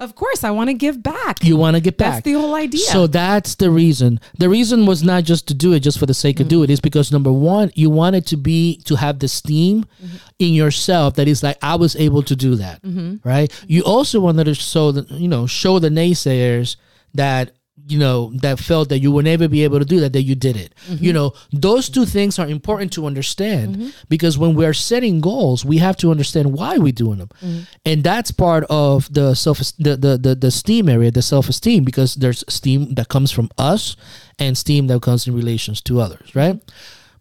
of course, I want to give back. You want to get back. That's the whole idea. So that's the reason. The reason was not just to do it just for the sake of do mm-hmm. it. Is because number one, you wanted to be to have the steam mm-hmm. in yourself that is like I was able to do that, mm-hmm. right? You also wanted to show the you know show the naysayers that you know that felt that you would never be able to do that that you did it. Mm-hmm. You know those two things are important to understand mm-hmm. because when we're setting goals we have to understand why we're doing them. Mm-hmm. And that's part of the self the, the the the steam area the self-esteem because there's steam that comes from us and steam that comes in relations to others right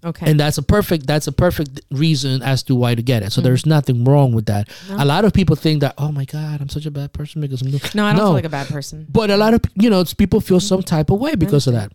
okay. and that's a perfect that's a perfect reason as to why to get it. So mm-hmm. there's nothing wrong with that. A lot of people think that oh my god i'm such a bad person because i'm no, I don't feel like a bad person. but a lot of you know it's people feel some type of way because of that.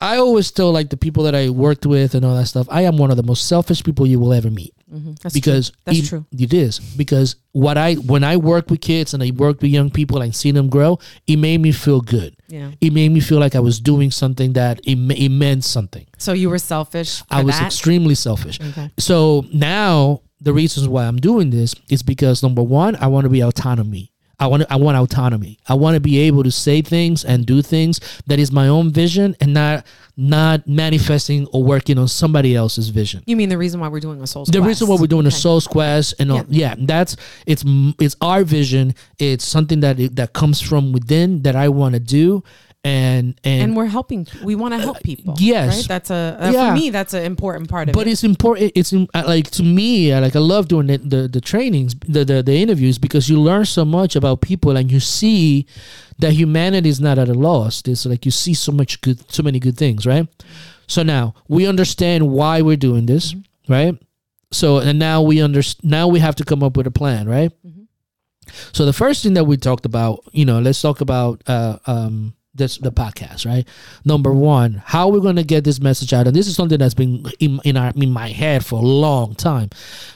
I always tell like the people that i worked with and all that stuff i am one of the most selfish people you will ever meet. Mm-hmm. That's because true. that's even- true. it is. Because what i when i work with kids and i work with young people and see them grow it made me feel good Yeah. it made me feel like i was doing something that it, it meant something So you were selfish. I was that? extremely selfish Okay. so now the reasons why I'm doing this is because number one, I want to be autonomy. I want I want autonomy. I want to be able to say things and do things that is my own vision and not not manifesting or working on somebody else's vision. You mean the reason why we're doing a soul? The reason why we're doing a Okay. Soul's Quest and all, yeah. that's it's it's our vision. It's something that it, that comes from within that I want to do, and and, and we're helping. We want to help people. yes. right. That's a uh, Yeah. for me. That's an important part of but it. But it's important it's in, uh, like to me uh, like i love doing the, the the trainings the, the the interviews because you learn so much about people and you see that humanity is not at a loss it's like you see so much good so many good things right so now we understand why we're doing this right so and now we understand now we have to come up with a plan right so the first thing that we talked about you know let's talk about uh um this the podcast right? Number one how we're going to get this message out and this is something that's been in, in our in my head for a long time.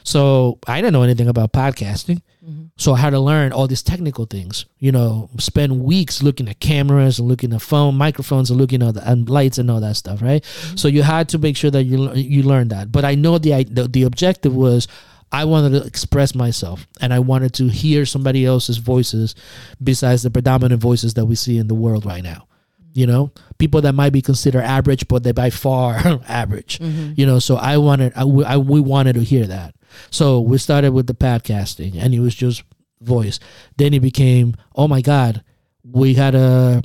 So i didn't know anything about podcasting. Mm-hmm. So i had to learn all these technical things you know spend weeks looking at cameras and looking at phone microphones and looking at the and lights and all that stuff right? Mm-hmm. So you had to make sure that you you learned that. But i know the, the the objective was I wanted to express myself and I wanted to hear somebody else's voices besides the predominant voices that we see in the world right now. You know, people that might be considered average, but they're by far average. You know, so I wanted, I, we- I, we wanted to hear that. So we started with the podcasting and it was just voice. Then it became, oh my God, we had a,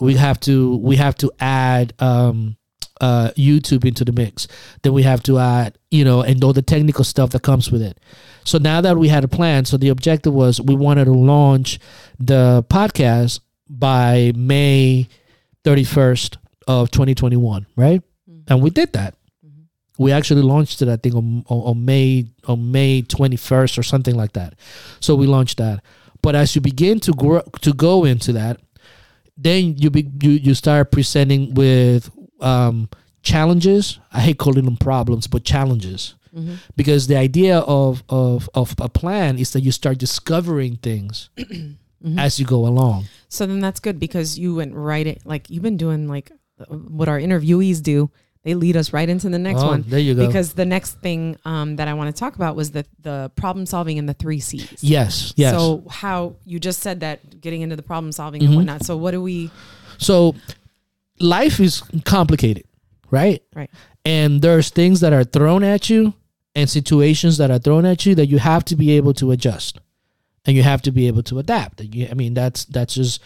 we have to, we have to add, um, uh, YouTube into the mix. Then we have to add, you know, and all the technical stuff that comes with it. So now that we had a plan, so the objective was we wanted to launch the podcast by May 31st of 2021, right? And we did that. We actually launched it, I think, on, on, on May on May 21st or something like that. So we launched that. But as you begin to grow to go into that, then you be you, you start presenting with um, challenges. I hate calling them problems, but challenges. Because the idea of, of of a plan is that you start discovering things as you go along. so then that's good because you went right in, like you've been doing like what our interviewees do. They lead us right into the next Oh, one. there you go. Because the next thing um, that I want to talk about was the the problem solving and the three C's. Yes, yes. So how you just said that getting into the problem solving Mhm. and whatnot. So what do we? So life is complicated, right? Right. And there's things that are thrown at you and situations that are thrown at you that you have to be able to adjust. And you have to be able to adapt. You- I mean, that's that's just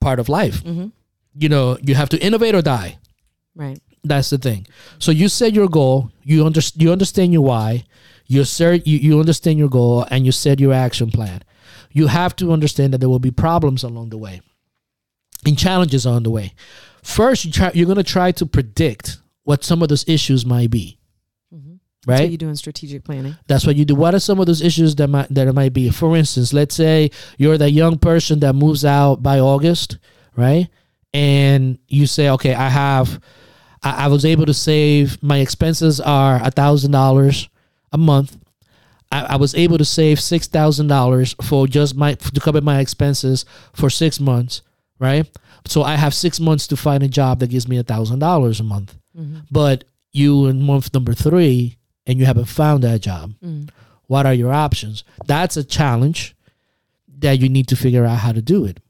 part of life. hmm You know, you have to innovate or die. Right. That's the thing. So you set your goal. You under, you understand your why. You set you, you understand your goal and you set your action plan. You have to understand that there will be problems along the way, and challenges on the way. First, you try, you're going to try to predict what some of those issues might be. Mm-hmm. That's right? what you do in strategic planning. That's what you do. What are some of those issues that might that it might be? For instance, let's say you're that young person that moves out by August, right? And you say, okay, I have, I, I was able to save. My expenses are a thousand dollars a month. I, I was able to save six thousand dollars for just my to cover my expenses for six months, right? So I have six months to find a job that gives me a thousand dollars a month. Mm-hmm. But you in month number three and you haven't found that job. Mm. What are your options? That's a challenge that you need to figure out how to do it.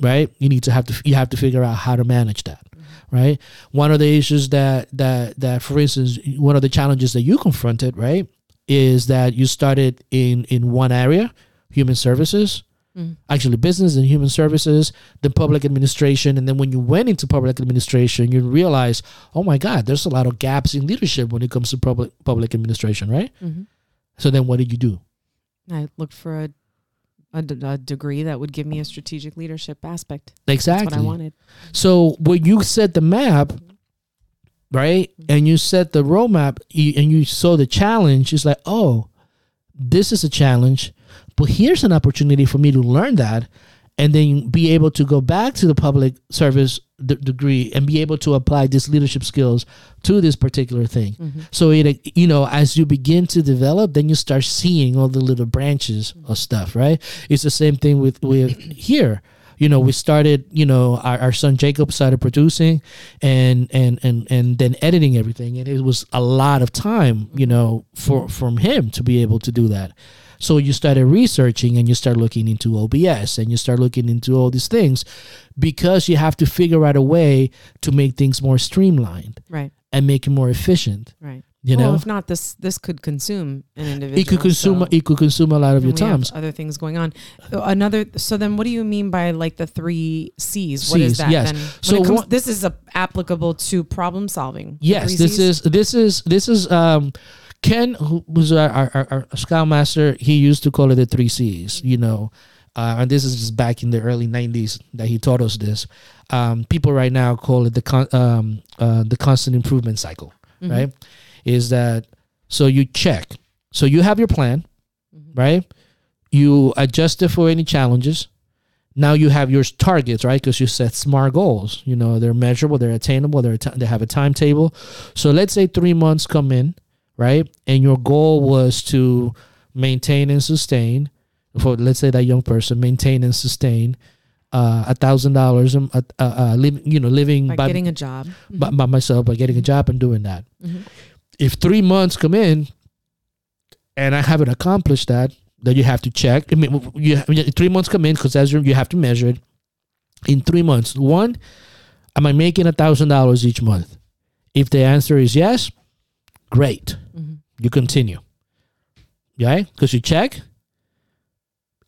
Right? You need to have to you have to figure out how to manage that. Mm-hmm. Right? One of the issues that that that for instance, one of the challenges that you confronted, right, is that you started in in one area, human services, Mm. actually business and human services, then public administration, and then when you went into public administration, you realize, oh my God, there's a lot of gaps in leadership when it comes to public public administration, right? Mm-hmm. So then, what did you do? I looked for a, a, d- a degree that would give me a strategic leadership aspect. Exactly. That's what I wanted. So when you set the map, right, mm-hmm. and you set the roadmap, you, and you saw the challenge, it's like, oh, this is a challenge, but here's an opportunity for me to learn that, and then be able to go back to the public service d- degree and be able to apply these leadership skills to this particular thing. Mm-hmm. So it, you know, as you begin to develop, then you start seeing all the little branches mm-hmm. of stuff, right? It's the same thing with with here. You know we started you know our, our son Jacob started producing and and and and then editing everything. And it was a lot of time you mm-hmm. know for from him to be able to do that so you started researching and you start looking into OBS and you start looking into all these things because you have to figure out a way to make things more streamlined Right. and make it more efficient Right. you well, know if not, this this could consume an individual. it could consume so- it could consume a lot of your time. Other things going on. Another. So then, what do you mean by like the three C's? What is that? yes. Then? So comes, this is a, applicable to problem solving. Yes, this Cs? is this is this is um Ken who was our, our, our, scoutmaster, he used to call it the three C's, you know. Uh, and this is just back in the early '90s that he taught us this. Um, people right now call it the con- um, uh, the constant improvement cycle, Mm-hmm. right? Is that so? You check, so you have your plan, Mm-hmm. right? You adjust it for any challenges. Now you have your targets, right? Because you set smart goals. You know they're measurable, they're attainable, they're ti- they have a timetable. So let's say three months come in, right? And your goal was to maintain and sustain for let's say that young person maintain and sustain uh, a thousand dollars uh, uh, you know living by, by, getting a job. by, by myself by getting a job and doing that. Mhm. If three months come in and I haven't accomplished that, then you have to check. I mean, you three months come in because as you you have to measure it. In three months, one, am I making a thousand dollars each month? If the answer is yes, great. Mm-hmm. You continue. Yeah, because you check.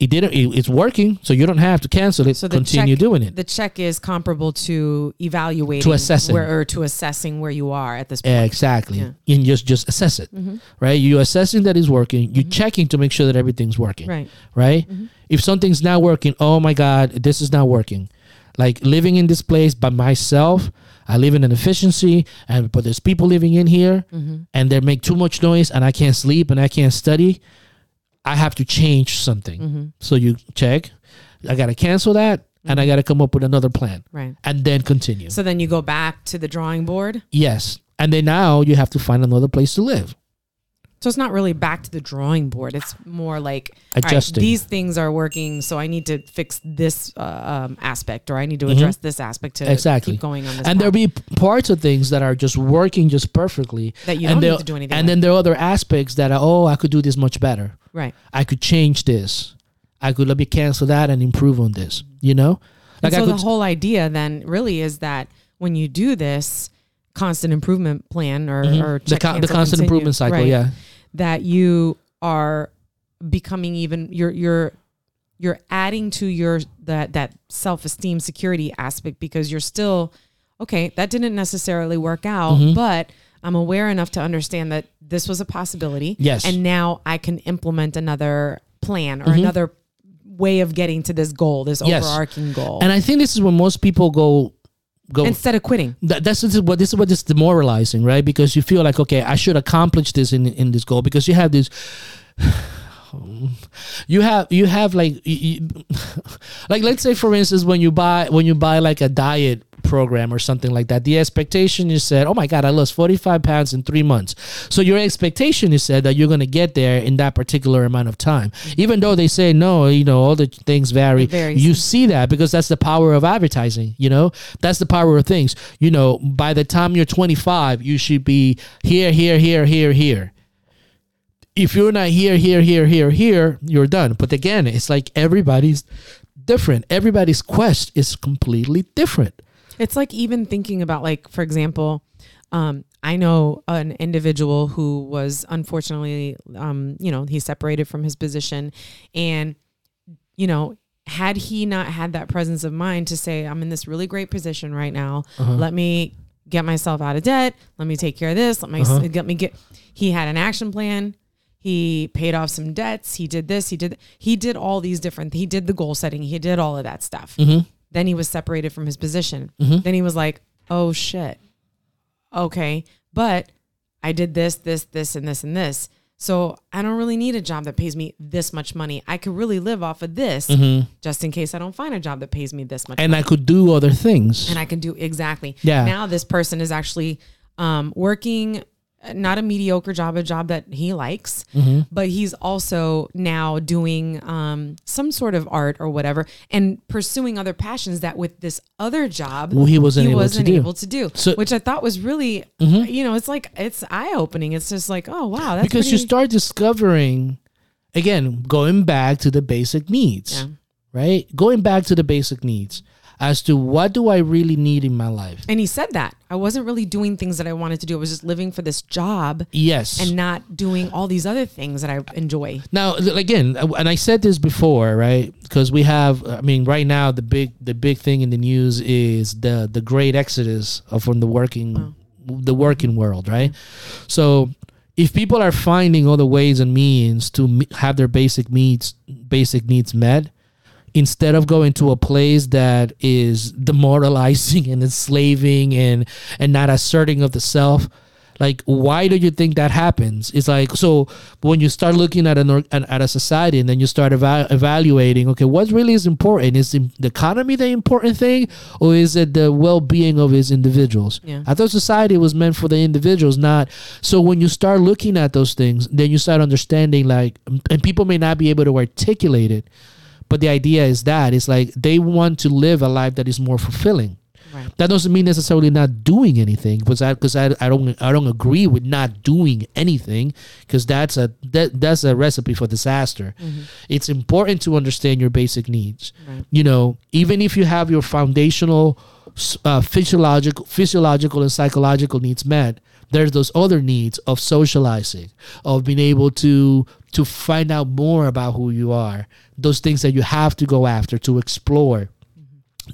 It didn't. It, it's working, so you don't have to cancel it. So continue check- doing it. The check is comparable to evaluating To assessing. where or to assessing where you are at this point. Exactly. Yeah. And just just assess it. Mm-hmm. Right? You're assessing that it's working. You're mm-hmm. checking to make sure that everything's working. Right. Right? Mm-hmm. If something's not working, oh my God, this is not working. Like living in this place by myself, I live in an efficiency, and but there's people living in here, mm-hmm. and they make too much noise, and I can't sleep and I can't study. I have to change something. Mm-hmm. So you check. I got to cancel that, and I mm-hmm. got to come up with another plan, Right. and then continue. So then you go back to the drawing board. Yes. And then now you have to find another place to live. So it's not really back to the drawing board. It's more like all right, Adjusting. these things are working, so I need to fix this uh, um, aspect, or I need to address this aspect to Mm-hmm. Exactly. keep going on this. And there'll be parts of things that are just working just perfectly. That you and don't need to do anything And then there are other aspects that are, oh, I could do this much better. right. I could change this. I could let me cancel that and improve on this. You know? And Like so the whole idea then really is that when you do this constant improvement plan or, Mhm. or the, con- the constant continue, improvement cycle, right, yeah. That you are becoming even you're you're you're adding to your that that self-esteem security aspect because you're still okay that didn't necessarily work out Mhm. but i'm aware enough to understand that this was a possibility Yes. and now i can implement another plan or Mhm. another way of getting to this goal this Yes. overarching goal And I think this is where most people go go instead of quitting. that, that's this is what this is what is demoralizing, right? Because you feel like okay, I should accomplish this in in this goal because you have this. You have you have like you, like let's say for instance when you buy when you buy like a diet program or something like that. The expectation is said oh my god I lost 45 pounds in 3 months. So your expectation is said that you're going to get there in that particular amount of time. Even though they say no you know all the things vary you see that because that's the power of advertising you know? That's the power of things. You know by the time you're 25 you should be here here here here here. If you're not here here here here here you're done. But again it's like everybody's different. Everybody's quest is completely different It's like even thinking about like, for example, um, I know an individual who was unfortunately, um, you know, he separated from his position, and you know, had he not had that presence of mind to say, "I'm in this really great position right now. Let me get myself out of debt. Let me take care of this. Let me get me get." He had an action plan. He paid off some debts. He did this. He did. He did all these different. He did the goal setting. He did all of that stuff. Then he was separated from his position. Then he was like, "Oh shit, okay." But I did this, this, this, and this, and this. So I don't really need a job that pays me this much money. I could really live off of this, just in case I don't find a job that pays me this much. and i could do other things and I can do exactly. Yeah. Now this person is actually um, working not a mediocre job, a job that he likes, Mm-hmm. but he's also now doing um, some sort of art or whatever and pursuing other passions that with this other job Well, he wasn't he able to wasn't do. able to do. So- Mm-hmm. which I thought was really, you know, it's like it's eye opening. It's just like, oh wow, that's because you start discovering again going back to the basic needs Yeah. right going back to the basic needs as to what do i really need in my life And he said that I wasn't really doing things that I wanted to do. I was just living for this job yes and not doing all these other things that I enjoy. Now, again, uh, and I said this before, right? Because we have, I mean, right now the big the big thing in the news is the the great exodus from the working the working world, right? So, if people are finding other ways and means to have their basic needs basic needs met, instead of going to a place that is demoralizing and enslaving and and not asserting of the self like why do you think that happens? It's like so when you start looking at an at, a society and then you start eva- evaluating okay what really is important? Is the the economy the important thing or is it the well-being of its individuals? Yeah. i thought society was meant for the individuals not so when you start looking at those things then you start understanding like and people may not be able to articulate it but the idea is that it's like they want to live a life that is more fulfilling Right. that doesn't mean necessarily not doing anything because I because I, I don't I don't agree with not doing anything because that's a that that's a recipe for disaster. It's important to understand your basic needs. Right. You know, even if you have your foundational uh, physiological physiological and psychological needs met, there's those other needs of socializing, of being able to to find out more about who you are. Those things that you have to go after to explore.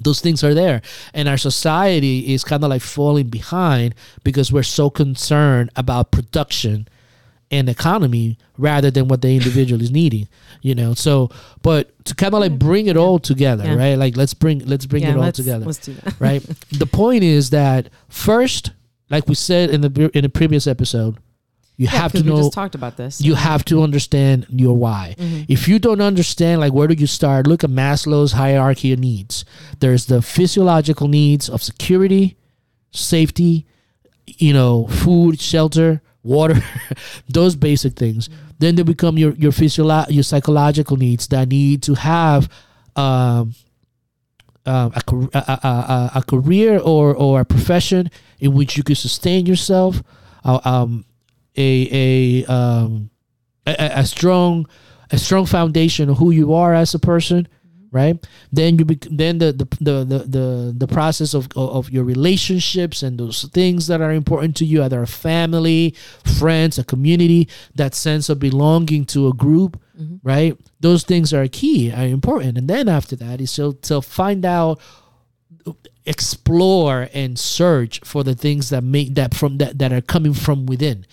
Those things are there. And our society is kind of like falling behind because we're so concerned about production and economy rather than what the individual is needing you know? So but to kind of like mm-hmm. bring it all together Yeah. right? Like let's bring let's bring yeah, it all together let's do that. right? The point is that first like we said in the in the previous episode you Yeah, have to 'cause we know just talked about this. you have to understand your why. Mm-hmm. If you don't understand, like, where do you start? Look at Maslow's hierarchy of needs. There's the physiological needs of security, safety, you know, food, shelter, water, those basic things. Then they become your your physiolo- your psychological needs that need to have um, um, a, a, a, a, career or, or a profession in which you can sustain yourself, uh, um, a a, um, a strong a strong foundation of who you are as a person, right? Then you bec- then the the, the the the the process of of your relationships and those things that are important to you, either a family, friends, a community, that sense of belonging to a group, Mm-hmm. right? Those things are key, are important, and then after that is to to find out explore and search for the things that make that from that that are coming from within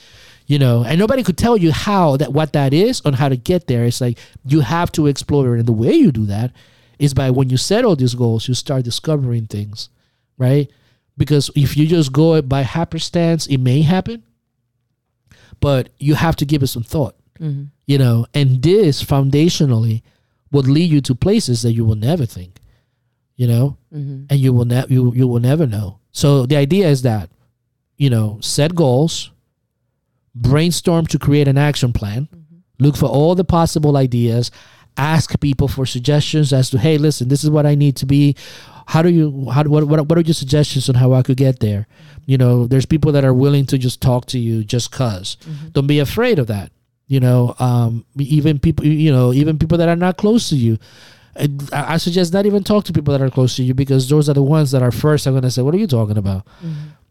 you know? And nobody could tell you how that what that is on how to get there. It's like you have to explore and the way you do that is by when you set all these goals you start discovering things right? Because if you just go by happenstance, it may happen, but you have to give it some thought. Mm-hmm. You know, and this foundationally would lead you to places that you will never think. You know, mm-hmm. and you will never you you will never know. So the idea is that, you know, set goals, brainstorm to create an action plan, mm-hmm. look for all the possible ideas, ask people for suggestions as to hey, listen, this is what I need to be. How do you how what what what are your suggestions on how I could get there? You know, there's people that are willing to just talk to you just because Don't be afraid of that. You know, um, even people you know even people that are not close to you. I, suggest not even talk to people that are close to you because those are the ones that are first. I'm gonna say, "What are you talking about?"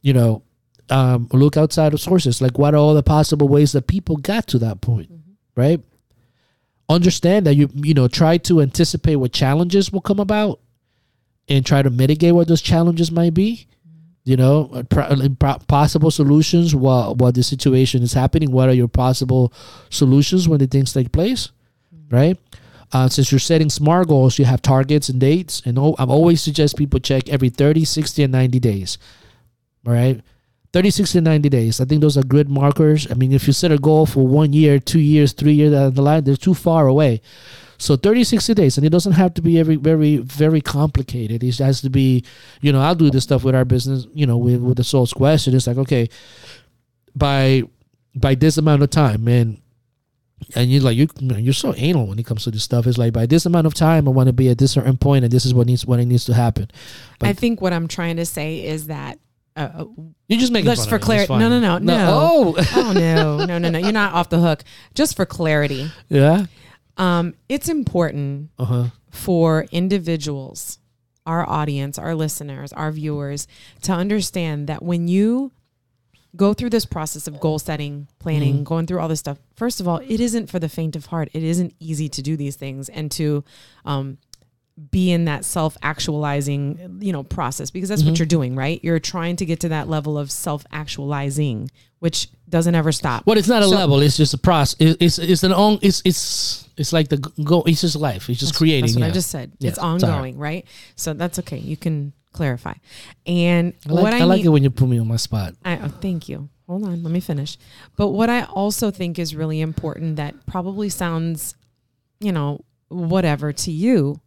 You know, um, look outside of sources. Like, what are all the possible ways that people got to that point, right? Understand that you you know try to anticipate what challenges will come about, and try to mitigate what those challenges might be. You know, uh, uh, possible solutions while while the situation is happening. What are your possible solutions when the things take place, right? Uh, since you're setting smart goals, you have targets and dates. And oh, I always suggest people check every 30, 60, and 90 days. All right. 30, 60, and 90 days. I think those are good markers. I mean, if you set a goal for one year, two years, three years down the line, they're too far away. So 30, 60 days. And it doesn't have to be every very, very complicated. It has to be, you know, I'll do this stuff with our business, you know, with, with the Soul's Question. It's like, okay, by by this amount of time, man, and you're like you you're so anal when it comes to this stuff. It's like by this amount of time, I want to be at this certain point, and this is what needs what it needs to happen. But- I think what I'm trying to say is that uh, You're just making just for of it. It's clarity. fine. No, no, no, no. Oh, oh no, no, no, no. You're not off the hook. Just for clarity, yeah. Um, it's important Uh huh. for individuals, our audience, our listeners, our viewers to understand that when you go through this process of goal setting, planning, going through all this stuff, first of all, it isn't for the faint of heart. It isn't easy to do these things and to um, be in that self actualizing, you know, process because that's what you're doing, right? You're trying to get to that level of self actualizing, which doesn't ever stop. Well, it's not a So- level. It's just a process. It, it's it's an on. It's it's it's like the go. It's just life. It's just creating. That's what yeah. I just said. Yeah, it's it's all right. ongoing, right? So that's okay. You can clarify. And I like, what I, I like need- it when you put me on my spot. I oh, thank you. Hold on, let me finish. But what I also think is really important that probably sounds, you know, whatever to you,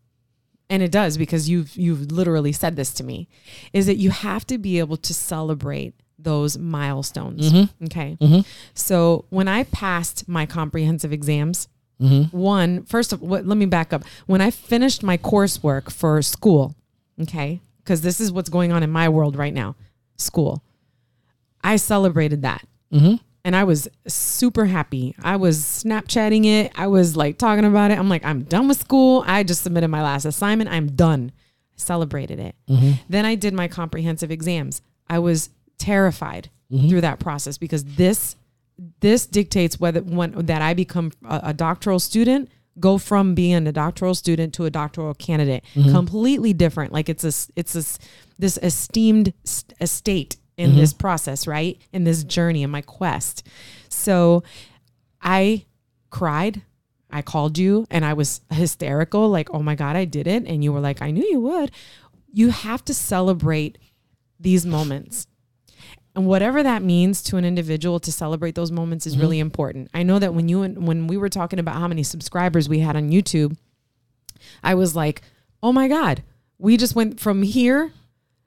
and it does because you've you've literally said this to me, is that you have to be able to celebrate those milestones. Mm-hmm. Okay. Mm-hmm. So when I passed my comprehensive exams, mm-hmm. one first of what let me back up. When I finished my coursework for school, okay, because this is what's going on in my world right now, school. I celebrated that. And I was super happy. I was Snapchatting it. I was like talking about it. I'm like, I'm done with school. I just submitted my last assignment. I'm done. Celebrated it. Then I did my comprehensive exams. I was terrified mm-hmm. through that process because this this dictates whether when that I become a, a doctoral student, go from being a doctoral student to a doctoral candidate, mm-hmm. completely different. Like it's a it's a, this esteemed estate in mm-hmm. this process, right? In this journey, in my quest. So, I cried. I called you and I was hysterical, like, oh my God, I did it. And you were like, I knew you would. You have to celebrate these moments. And whatever that means to an individual to celebrate those moments is mm-hmm. really important. I know that when you and when we were talking about how many subscribers we had on YouTube, I was like, "Oh my god, we just went from here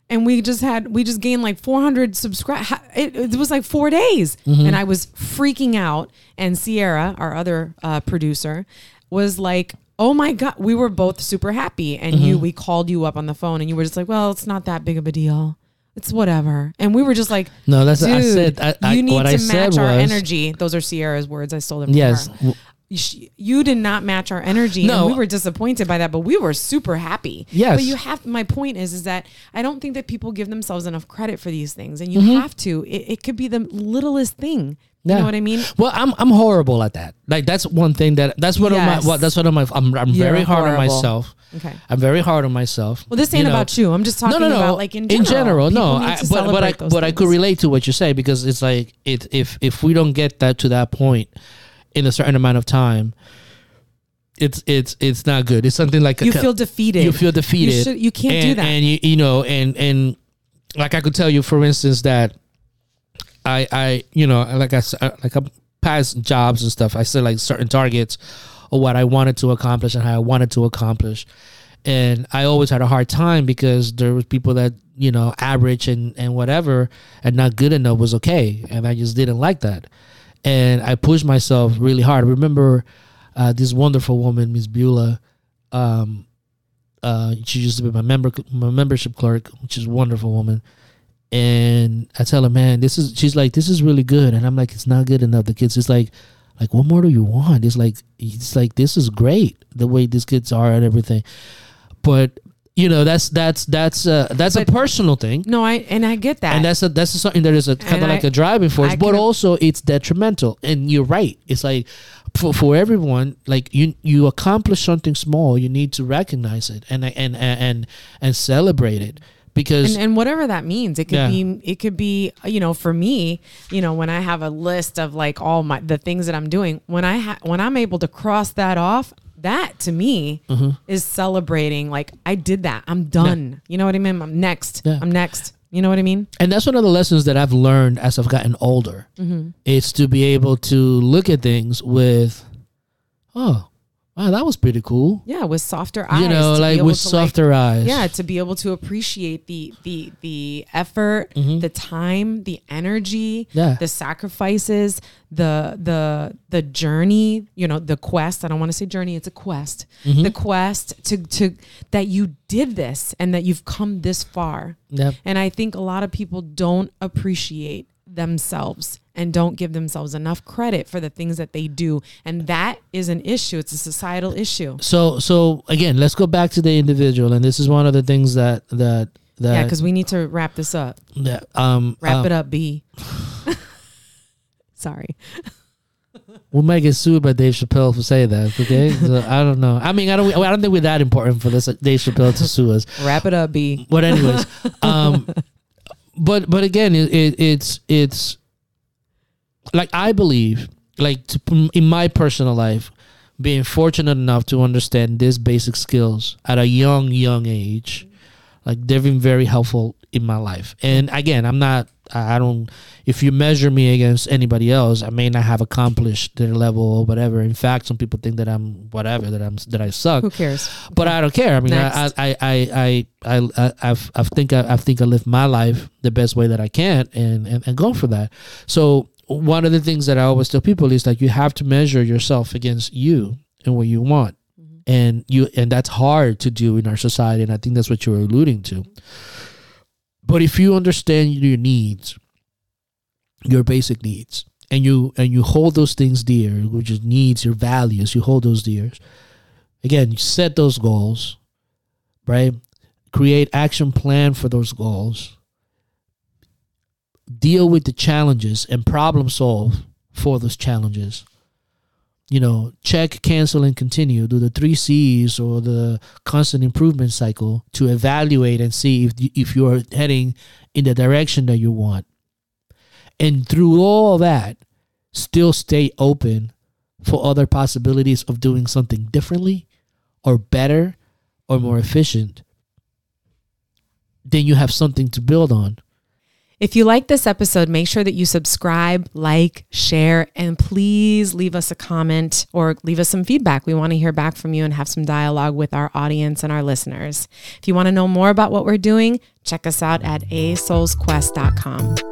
and we just had we just gained like 400 subscribe it, it was like 4 days." Mm-hmm. And I was freaking out and Sierra, our other uh, producer, was like Oh my god, we were both super happy and you mm-hmm. we called you up on the phone and you were just like, "Well, it's not that big of a deal." It's whatever. And we were just like, No, that's I said. I, I, you need what to I match said our was, energy. Those are Sierra's words. I stole them from Yes. her. You, you did not match our energy. No. and we were disappointed by that, but we were super happy. Yes. But you have, my point is, is that I don't think that people give themselves enough credit for these things. And you Mm-hmm. have to. It, it could be the littlest thing. You know what I mean? Well, I'm I'm horrible at that. Like that's one thing that that's one Yes. of my what that's one of my I'm I'm You're very hard on horrible. myself. Okay. I'm very hard on myself. Well, this ain't know. about you. I'm just talking about like in general. no, People need I, to but but I celebrate those but I could things. relate to what you say because it's like it if if we don't get that to that point in a certain amount of time, it's it's it's not good. It's something like a You co- feel defeated. you feel defeated. You, should, you can't and, do that. and you you know and and like I could tell you, for instance, that I, I, you know, like I uh, like I past jobs and stuff, I set like certain targets of what I wanted to accomplish and how I wanted to accomplish, and I always had a hard time because there was people that you know average and and whatever and not good enough was okay, and I just didn't like that, and I pushed myself really hard. I remember uh, this wonderful woman, Miss Beulah. Um, uh, she used to be my member, my membership clerk, which is a wonderful woman. And I tell her, man, this is. She's like, this is really good, and I'm like, it's not good enough. The kids, it's like, like, what more do you want? It's like, it's like this is great the way these kids are and everything. But you know, that's that's that's uh, that's a personal thing. No, I and I get that. And that's a, that's a, something that is a kind of like I- a driving force, I but also it's detrimental. And you're right. It's like for, for everyone, like you you accomplish something small, you need to recognize it and and and and, and celebrate it because and, and whatever that means it could Yeah. be it could be you know for me you know when i have a list of like all my the things that i'm doing when i ha- when i'm able to cross that off that to me Mm-hmm. is celebrating like i did that i'm done you know what i mean i'm next Yeah. i'm next you know what i mean and that's one of the lessons that I've learned as I've gotten older. Mm-hmm. It's to be able to look at things with, oh, wow, that was pretty cool. yeah with softer eyes You know, like with to, like, softer eyes. yeah to be able to appreciate the the the effort the time the energy Mm-hmm. Yeah. the sacrifices the the the journey you know the quest i don't want to say journey it's a quest Mm-hmm. the quest to to that you did this and that you've come this far Yep. and i think a lot of people don't appreciate themselves and don't give themselves enough credit for the things that they do and that is an issue it's a societal issue So so again, let's go back to the individual, and this is one of the things that that that yeah because we need to wrap this up that um Wrap um, it up, B. Sorry. We might get sued by Dave Chappelle for saying that. Okay, so I don't know. I mean, I don't. I don't think we're that important for this Dave Chappelle to sue us. Wrap it up, B. But anyways, um, but but again, it, it, it's it's like I believe, like to, in my personal life, being fortunate enough to understand these basic skills at a young young age, like they've been very helpful in my life. And again, I'm not. I don't. If you measure me against anybody else, I may not have accomplished their level or whatever. In fact, some people think that I'm whatever that I'm that I suck Who cares? but I don't care. I mean. I, I, I, I, I, I've, I think I, I think I live my life the best way that I can, and, and and go for that. So one of the things that I always tell people is that you have to measure yourself against you and what you want, mm-hmm. and you, and that's hard to do in our society, and I think that's what you're alluding to. But if you understand your needs, your basic needs, and you and you hold those things dear, which is needs, your values, you hold those dear again you set those goals right? Create action plan for those goals deal with the challenges and problem solve for those challenges. You know check cancel and continue. Do the three c's or the constant improvement cycle to evaluate and see if, if you're heading in the direction that you want. And through all that still stay open for other possibilities of doing something differently or better or more efficient, then you have something to build on. If you like this episode, make sure that you subscribe, like, share, and please leave us a comment or leave us some feedback. We want to hear back from you and have some dialogue with our audience and our listeners. If you want to know more about what we're doing, check us out at asoulsquest.com.